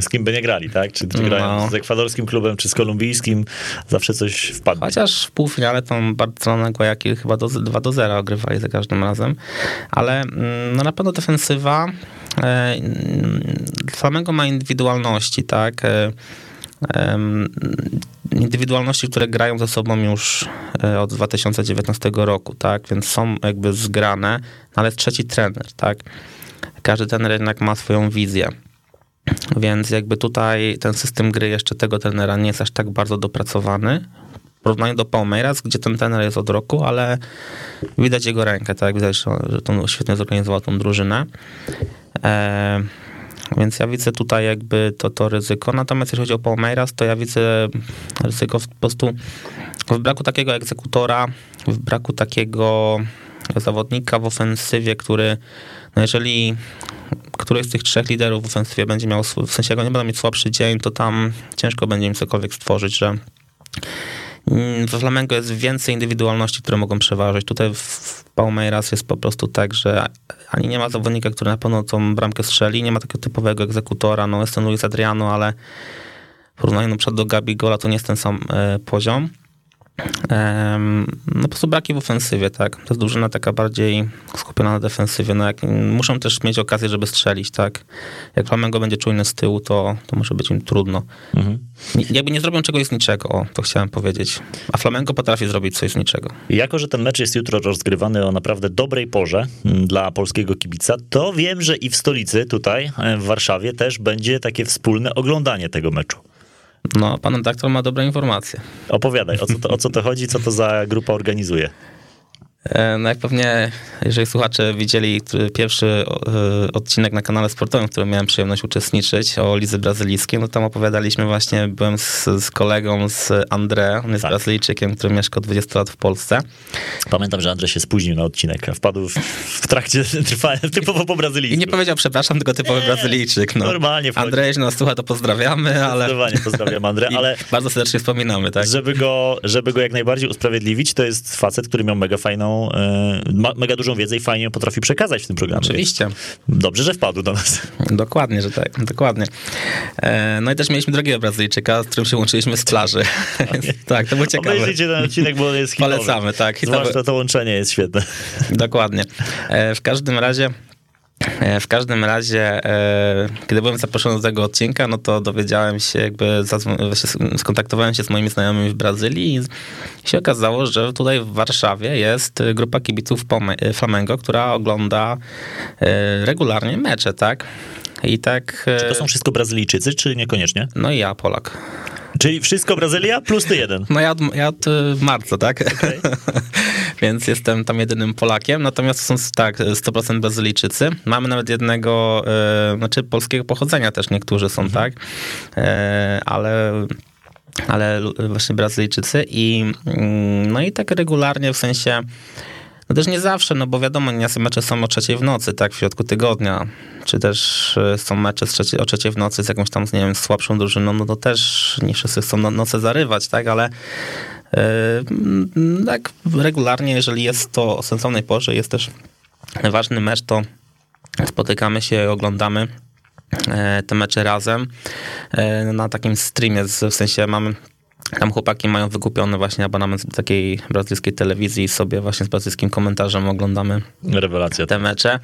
Z kim by nie grali, tak? Czy, czy grają no. z ekwadorskim klubem, czy z kolumbijskim, zawsze coś wpadnie. Chociaż w półfinale tą Barcelona Guayaquil chyba do, 2 do 0 ogrywali za każdym razem, ale mm, no na pewno defensywa e, Flamengo ma indywidualności, tak? E, indywidualności, które grają ze sobą już e, od 2019 roku, tak? Więc są jakby zgrane, no ale trzeci trener, tak? Każdy trener jednak ma swoją wizję. Więc jakby tutaj ten system gry jeszcze tego trenera nie jest aż tak bardzo dopracowany. W porównaniu do Palmeiras, gdzie ten trener jest od roku, ale widać jego rękę, tak? Widać, że to świetnie zorganizował tą drużynę. E, więc ja widzę tutaj jakby to, to ryzyko. Natomiast jeśli chodzi o Palmeiras, to ja widzę ryzyko w, po prostu w braku takiego egzekutora, w braku takiego zawodnika w ofensywie, który, no jeżeli któryś z tych trzech liderów w ofensywie będzie miał, w sensie jak nie będą mieć słabszy dzień, to tam ciężko będzie im cokolwiek stworzyć, że mm, w Flamengo jest więcej indywidualności, które mogą przeważyć. Tutaj w Palmeiras jest po prostu tak, że ani nie ma zawodnika, który na pewno tą bramkę strzeli, nie ma takiego typowego egzekutora, no jest ten Luis Adriano, ale w porównaniu na przykład do Gabi Gola to nie jest ten sam e, poziom. No po prostu braki w ofensywie, tak. To jest drużyna taka bardziej skupiona na defensywie. No jak, muszą też mieć okazję, żeby strzelić, tak. Jak Flamengo będzie czujny z tyłu, to, to może być im trudno. Mhm. Jakby nie zrobią czegoś z niczego, o, to chciałem powiedzieć. A Flamengo potrafi zrobić coś z niczego. Jako, że ten mecz jest jutro rozgrywany o naprawdę dobrej porze mm, dla polskiego kibica, to wiem, że i w stolicy, tutaj e, w Warszawie, też będzie takie wspólne oglądanie tego meczu. No, pan redaktor ma dobre informacje. Opowiadaj, o co to, o co to chodzi, co to za grupa organizuje? E, no jak pewnie, jeżeli słuchacze widzieli pierwszy e, odcinek na kanale sportowym, w którym miałem przyjemność uczestniczyć o Lizy Brazylijskiej, no tam opowiadaliśmy właśnie, byłem z, z kolegą, z André, on jest tak. Brazylijczykiem, który mieszka 20 lat w Polsce. Pamiętam, że Andrzej się spóźnił na odcinek, a wpadł w, w trakcie trwania typowo po brazylijsku. I nie powiedział przepraszam, tylko typowy nie, Brazylijczyk. No. Normalnie. Andrzej, jeśli nas słucha, to pozdrawiamy, ale... Zdecydowanie pozdrawiam André, ale... Bardzo serdecznie wspominamy, tak? Żeby go, żeby go jak najbardziej usprawiedliwić, to jest facet, który miał mega fajną E, ma mega dużą wiedzę i fajnie ją potrafi przekazać w tym programie. Oczywiście. Dobrze, że wpadł do nas. Dokładnie, że tak, dokładnie. E, no i też mieliśmy drugiego Brazylijczyka, z którym się łączyliśmy z plaży. tak, to był ciekawe. Obejrzyjcie ten odcinek, bo jest hitowy. Polecamy, tak. Hitowy. Zwłaszcza to łączenie jest świetne. Dokładnie. E, w każdym razie w każdym razie, e, kiedy byłem zaproszony do tego odcinka, no to dowiedziałem się, jakby skontaktowałem się z moimi znajomymi w Brazylii i się okazało, że tutaj w Warszawie jest grupa kibiców Flamengo, która ogląda e, regularnie mecze, tak? I tak... Czy to są wszystko Brazylijczycy, czy niekoniecznie? No i ja, Polak. Czyli wszystko Brazylia plus ty jeden. No ja od, ja od marca, tak? Okay. Więc jestem tam jedynym Polakiem. Natomiast są tak, 100% Brazylijczycy. Mamy nawet jednego, e, znaczy polskiego pochodzenia też niektórzy są, mhm. tak? E, ale ale właśnie Brazylijczycy i mm, no i tak regularnie w sensie no też nie zawsze, no bo wiadomo, nie mecze są o trzeciej w nocy, tak, w środku tygodnia, czy też e, są mecze trzeciej, o trzeciej w nocy z jakąś tam, nie wiem, słabszą drużyną, no to też nie wszyscy chcą no, noce zarywać, tak, ale tak regularnie, jeżeli jest to o sensownej porze, jest też ważny mecz, to spotykamy się, oglądamy e, te mecze razem na takim streamie, w sensie mamy tam chłopaki mają wykupiony właśnie abonament do takiej brazylijskiej telewizji i sobie właśnie z brazylijskim komentarzem oglądamy Rewelacja. te mecze.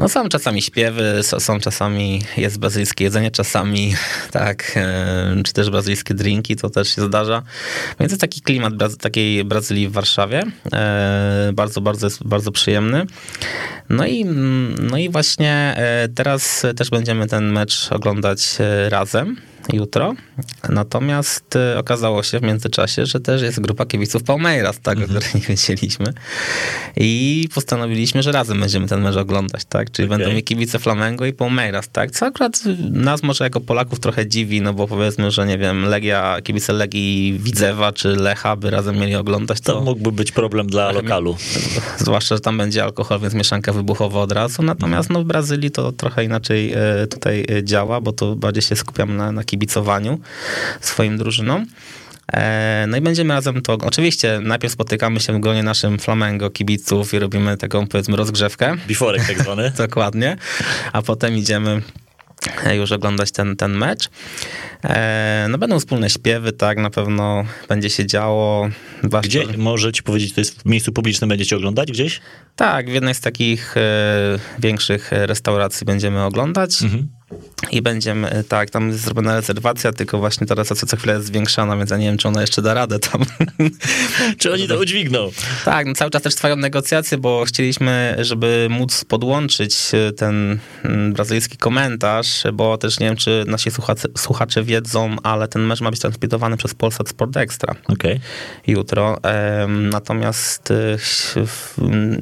No są czasami śpiewy, są czasami jest brazylijskie jedzenie, czasami tak, e, czy też brazylijskie drinki, to też się zdarza. Więc jest taki klimat takiej Brazylii w Warszawie. E, bardzo, bardzo bardzo przyjemny. No i, no i właśnie e, teraz też będziemy ten mecz oglądać razem. Jutro. Natomiast y, okazało się w międzyczasie, że też jest grupa kibiców Palmeiras, tak, mhm. o której nie wiedzieliśmy. I postanowiliśmy, że razem będziemy ten mecz oglądać, tak? Czyli okay. będą mi kibice Flamengo i Palmeiras, tak? Co akurat nas może jako Polaków trochę dziwi, no bo powiedzmy, że nie wiem, Legia, kibice Legii Widzewa czy Lecha by razem mieli oglądać. To, to mógłby być problem dla lokalu. Zwłaszcza, że tam będzie alkohol, więc mieszanka wybuchowa od razu. Natomiast no, w Brazylii to trochę inaczej e, tutaj e, działa, bo to bardziej się skupiam na, na kibicowaniu swoim drużynom. E, no i będziemy razem to. Oczywiście najpierw spotykamy się w gronie naszym Flamengo kibiców i robimy taką powiedzmy rozgrzewkę. Biforek tak zwany. Dokładnie. A potem idziemy już oglądać ten, ten mecz. E, no będą wspólne śpiewy, tak, na pewno będzie się działo. Gdzie, może ci powiedzieć, to jest w miejscu publicznym będziecie oglądać gdzieś? Tak, w jednej z takich e, większych restauracji będziemy oglądać. Mhm. I będziemy, e, tak, tam jest zrobiona rezerwacja, tylko właśnie ta rezerwacja co chwilę jest zwiększana, więc ja nie wiem, czy ona jeszcze da radę tam. czy oni to udźwigną? Tak, no cały czas też trwają negocjacje, bo chcieliśmy, żeby móc podłączyć e, ten mm, brazylijski komentarz, bo też nie wiem, czy nasi słuchacze, słuchacze wiedzą, ale ten mecz ma być transmitowany przez Polsat Sport Extra. Okay. Jutro. Natomiast e,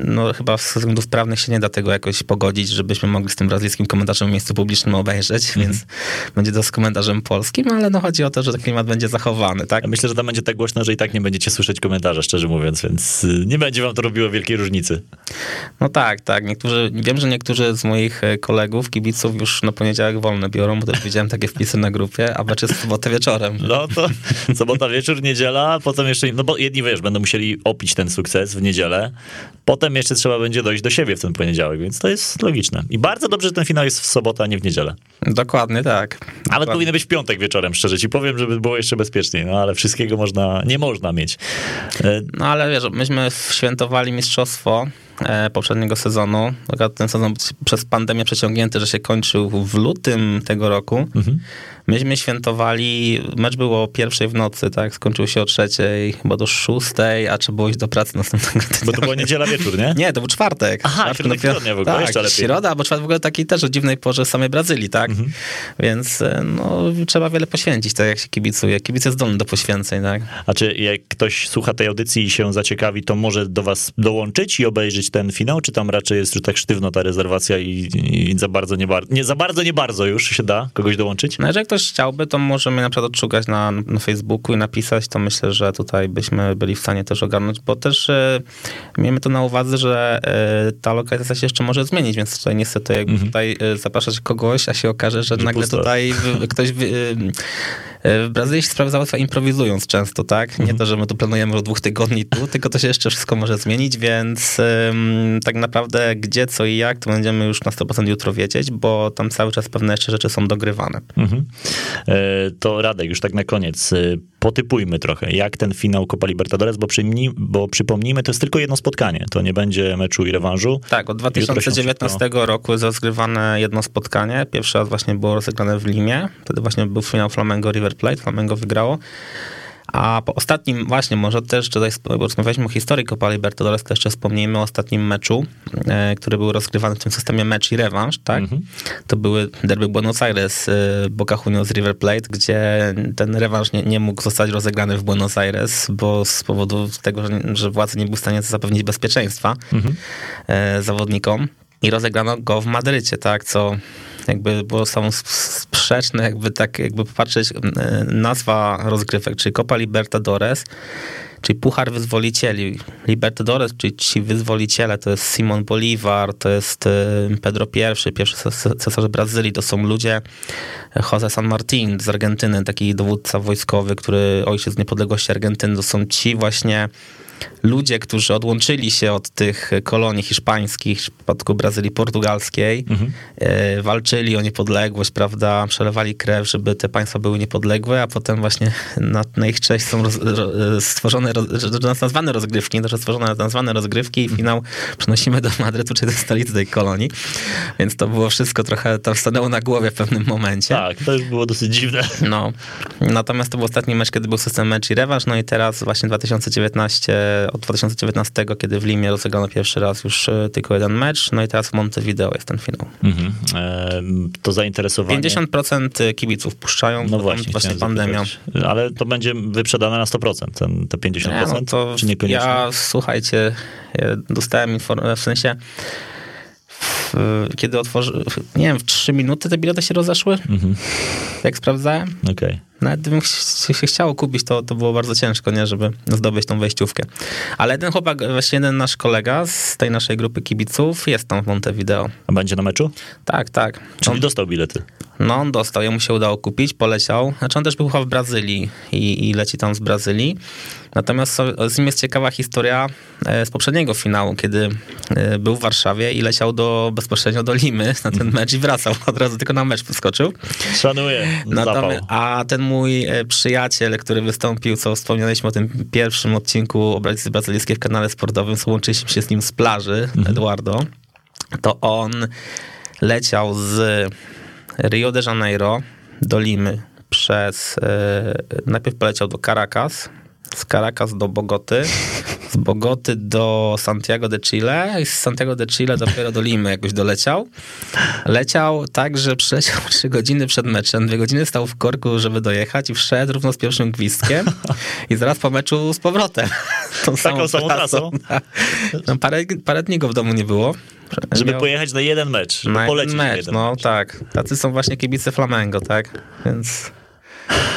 no, chyba z względów prawnych się nie da tego jakoś pogodzić, żebyśmy mogli z tym brazylijskim komentarzem w miejscu publicznym obejrzeć, mm. więc będzie to z komentarzem polskim, ale no chodzi o to, że ten klimat będzie zachowany, tak? Ja myślę, że tam będzie tak głośno, że i tak nie będziecie słyszeć komentarza, szczerze mówiąc, więc y, nie będzie wam to robiło wielkiej różnicy. No tak, tak. Niektórzy, wiem, że niektórzy z moich e, kolegów, kibiców już na poniedziałek wolne biorą, bo też widziałem takie wpisy na grupie, a mecz jest w sobotę wieczorem. No to sobota wieczór, niedziela, potem jeszcze, no bo jedni wiesz, będą musieli opić ten sukces w niedzielę, potem jeszcze trzeba będzie dojść do siebie w ten poniedziałek, więc to jest logiczne. I bardzo dobrze, że ten finał jest w sobotę, a nie w niedzielę. Dokładnie tak. Nawet Dokładnie. powinny być w piątek wieczorem, szczerze ci powiem, żeby było jeszcze bezpieczniej, no ale wszystkiego można, nie można mieć. E, no ale wiesz, myśmy świętowali mistrzostwo poprzedniego sezonu. Ten sezon przez pandemię przeciągnięty, że się kończył w lutym tego roku. Mhm. Myśmy świętowali, mecz było o pierwszej w nocy, tak? Skończył się o trzeciej, chyba do szóstej, a trzeba było iść do pracy następnego dnia. Bo to była niedziela wieczór, nie? Nie, to był czwartek. Aha, czwartek środek tygodnia w ogóle, tak, jeszcze lepiej. środa, bo czwartek w ogóle taki też o dziwnej porze samej Brazylii, tak? Mhm. Więc e, no, trzeba wiele poświęcić, tak jak się kibicuje. Kibic jest zdolny do poświęceń, tak? A czy jak ktoś słucha tej audycji i się zaciekawi, to może do was dołączyć i obejrzeć ten finał, czy tam raczej jest już tak sztywno ta rezerwacja i, i za bardzo, nie, bar nie za bardzo, nie bardzo już się da kogoś dołączyć? No jeżeli ktoś chciałby, to możemy na przykład odszukać na, na Facebooku i napisać, to myślę, że tutaj byśmy byli w stanie też ogarnąć, bo też e, miejmy to na uwadze, że e, ta lokalizacja się jeszcze może zmienić, więc tutaj niestety jakby mhm. tutaj e, zapraszać kogoś, a się okaże, że, że nagle pusto. tutaj ktoś... E, w Brazylii się sprawy załatwia improwizując często, tak? Nie mhm. to, że my tu planujemy od dwóch tygodni tu, tylko to się jeszcze wszystko może zmienić, więc um, tak naprawdę gdzie, co i jak, to będziemy już na 100% jutro wiedzieć, bo tam cały czas pewne jeszcze rzeczy są dogrywane. Mhm. E, to Radek, już tak na koniec, e, potypujmy trochę, jak ten finał Copa Libertadores, bo, przyjmij, bo przypomnijmy, to jest tylko jedno spotkanie, to nie będzie meczu i rewanżu. Tak, od 2019 roku jest rozgrywane jedno spotkanie, pierwszy raz właśnie było rozegrane w Limie, wtedy właśnie był finał Flamengo River Plate, Flamengo wygrało. A po ostatnim, właśnie, może też tutaj rozmawialiśmy o historii Copa Libertadores, to jeszcze wspomnijmy o ostatnim meczu, e, który był rozgrywany w tym systemie mecz i rewanż, tak? Mm -hmm. To były derby Buenos Aires, e, Boca Juniors River Plate, gdzie ten rewanż nie, nie mógł zostać rozegrany w Buenos Aires, bo z powodu tego, że, że władze nie były w stanie zapewnić bezpieczeństwa mm -hmm. e, zawodnikom. I rozegrano go w Madrycie, tak, co jakby było są sprzeczne, jakby tak, jakby popatrzeć, nazwa rozgrywek, czyli Copa Libertadores, czyli Puchar Wyzwolicieli. Libertadores, czyli ci wyzwoliciele, to jest Simon Bolivar, to jest Pedro I, pierwszy cesarz Brazylii, to są ludzie, Jose San Martin z Argentyny, taki dowódca wojskowy, który ojciec niepodległości Argentyny, to są ci właśnie ludzie, którzy odłączyli się od tych kolonii hiszpańskich, w przypadku Brazylii portugalskiej, mhm. E, walczyli o niepodległość, prawda, przelewali krew, żeby te państwa były niepodległe, a potem właśnie na, na ich cześć są roz, ro, stworzone, roz, nazwane rozgrywki, to stworzone nazwane rozgrywki i mhm. finał przenosimy do Madrytu, czyli do stolicy tej kolonii. Więc to było wszystko trochę tam stanęło na głowie w pewnym momencie. Tak, to już było dosyć dziwne. No. Natomiast to był ostatni mecz, kiedy był system mecz i rewanż, no i teraz właśnie 2019 od 2019, kiedy w Limie rozegrano pierwszy raz już tylko jeden mecz, no i teraz w Montevideo jest ten finał. Mhm. E, to zainteresowanie... 50% kibiców puszczają, no właśnie, właśnie pandemia. Ale to będzie wyprzedane na 100%, ten, te 50%, nie, no to czy niekoniecznie? Ja, słuchajcie, ja dostałem informację, w sensie kiedy otworzy, nie wiem, w 3 minuty te bilety się rozeszły, mhm. jak sprawdzałem. Okay. Nawet gdybym się chciało kupić, to, to było bardzo ciężko, nie, żeby zdobyć tą wejściówkę. Ale ten chłopak, właśnie jeden nasz kolega z tej naszej grupy kibiców jest tam w Montevideo. A będzie na meczu? Tak, tak. Czyli on, dostał bilety? No, on dostał, jemu się udało kupić, poleciał. Znaczy on też był chyba w Brazylii i, i leci tam z Brazylii. Natomiast z nim jest ciekawa historia e, z poprzedniego finału, kiedy e, był w Warszawie i leciał do, bezpośrednio do Limy na ten mecz i wracał. Od razu tylko na mecz wyskoczył. Szanuję. Natomiast, a ten mój e, przyjaciel, który wystąpił, co wspomnieliśmy o tym pierwszym odcinku Obrazy Brazylijskiej w kanale sportowym, łączyliśmy się z nim z plaży, mhm. Eduardo, to on leciał z Rio de Janeiro do Limy przez, najpierw poleciał do Caracas, z Caracas do Bogoty, z Bogoty do Santiago de Chile i z Santiago de Chile dopiero do Limy jakoś doleciał. Leciał tak, że przyleciał trzy godziny przed meczem, dwie godziny stał w korku, żeby dojechać i wszedł równo z pierwszym gwizdkiem i zaraz po meczu z powrotem. Tą Taką samą trasą? No, parę, parę dni go w domu nie było. Żeby Miał... pojechać na jeden mecz, na polecieć mecz, jeden no mecz. tak. Tacy są właśnie kibice Flamengo, tak? Więc...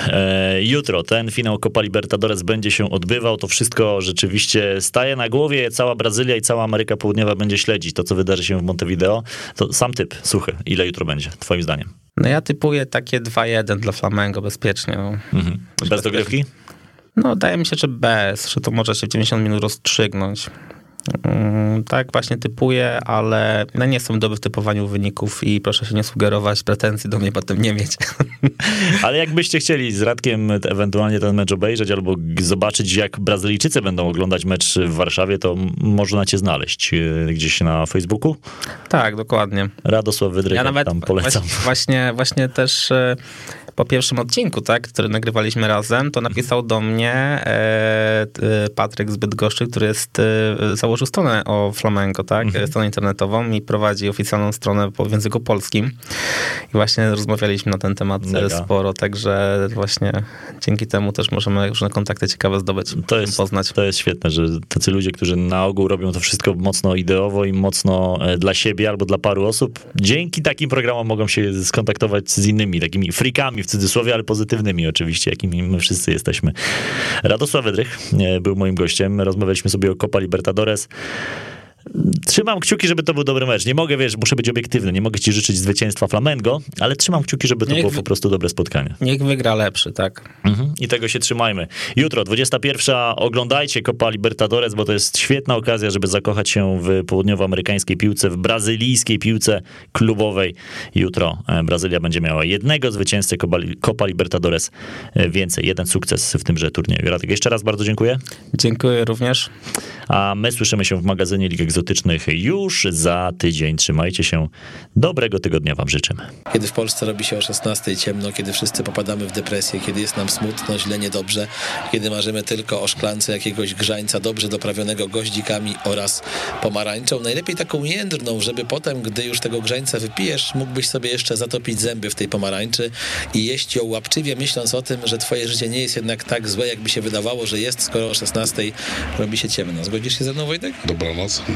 E, jutro ten finał Copa Libertadores będzie się odbywał. To wszystko rzeczywiście staje na głowie. Cała Brazylia i cała Ameryka Południowa będzie śledzić to, co wydarzy się w Montevideo. To sam typ, suchy. Ile jutro będzie, twoim zdaniem? No ja typuję takie 2-1 dla Flamengo bezpiecznie. Mhm. Bez dogrywki? No, wydaje mi się, że bez, że to może się w 90 minut rozstrzygnąć. Mm, tak, właśnie typuję, ale no nie jestem dobry w typowaniu wyników i proszę się nie sugerować, pretensji do mnie potem nie mieć. Ale jakbyście chcieli z Radkiem ewentualnie ten mecz obejrzeć albo zobaczyć, jak Brazylijczycy będą oglądać mecz w Warszawie, to można cię znaleźć e, gdzieś na Facebooku? Tak, dokładnie. Radosław Wydryk, ja nawet tam polecam. Właśnie, właśnie też e, po pierwszym odcinku, tak, który nagrywaliśmy razem, to napisał do mnie e, e, Patryk z Bydgoszczy, który jest, e, założył stronę o flamenco, tak, mhm. stronę internetową i prowadzi oficjalną stronę po, w języku polskim. I właśnie rozmawialiśmy na ten temat Mega. sporo, także właśnie dzięki temu też możemy różne kontakty ciekawe zdobyć, to jest, poznać. To jest świetne, że tacy ludzie, którzy na ogół robią to wszystko mocno ideowo i mocno dla siebie albo dla paru osób, dzięki takim programom mogą się skontaktować z innymi takimi freakami w cudzysłowie, ale pozytywnymi oczywiście, jakimi my wszyscy jesteśmy. Radosław Wydrych e, był moim gościem. Rozmawialiśmy sobie o Copa Libertadores. Trzymam kciuki, żeby to był dobry mecz. Nie mogę, wiesz, muszę być obiektywny, nie mogę ci życzyć zwycięstwa Flamengo, ale trzymam kciuki, żeby to niech było po prostu dobre spotkanie. Niech wygra lepszy, tak. Mhm. I tego się trzymajmy. Jutro, 21. Oglądajcie Copa Libertadores, bo to jest świetna okazja, żeby zakochać się w południowoamerykańskiej piłce, w brazylijskiej piłce klubowej. Jutro e, Brazylia będzie miała jednego zwycięzcę Copa Libertadores e, więcej. Jeden sukces w tymże turnieju. Radek, jeszcze raz bardzo dziękuję. Dziękuję również. A my słyszymy się w magazynie Lig egzotycznych już za tydzień. Trzymajcie się. Dobrego tygodnia wam życzymy. Kiedy w Polsce robi się o 16 ciemno, kiedy wszyscy popadamy w depresję, kiedy jest nam smutno, źle, niedobrze, kiedy marzymy tylko o szklance jakiegoś grzańca dobrze doprawionego goździkami oraz pomarańczą, najlepiej taką jędrną, żeby potem, gdy już tego grzańca wypijesz, mógłbyś sobie jeszcze zatopić zęby w tej pomarańczy i jeść ją łapczywie, myśląc o tym, że twoje życie nie jest jednak tak złe, jakby się wydawało, że jest, skoro o 16 robi się ciemno. Zgodzisz się ze mną, Wojtek? Dobranoc.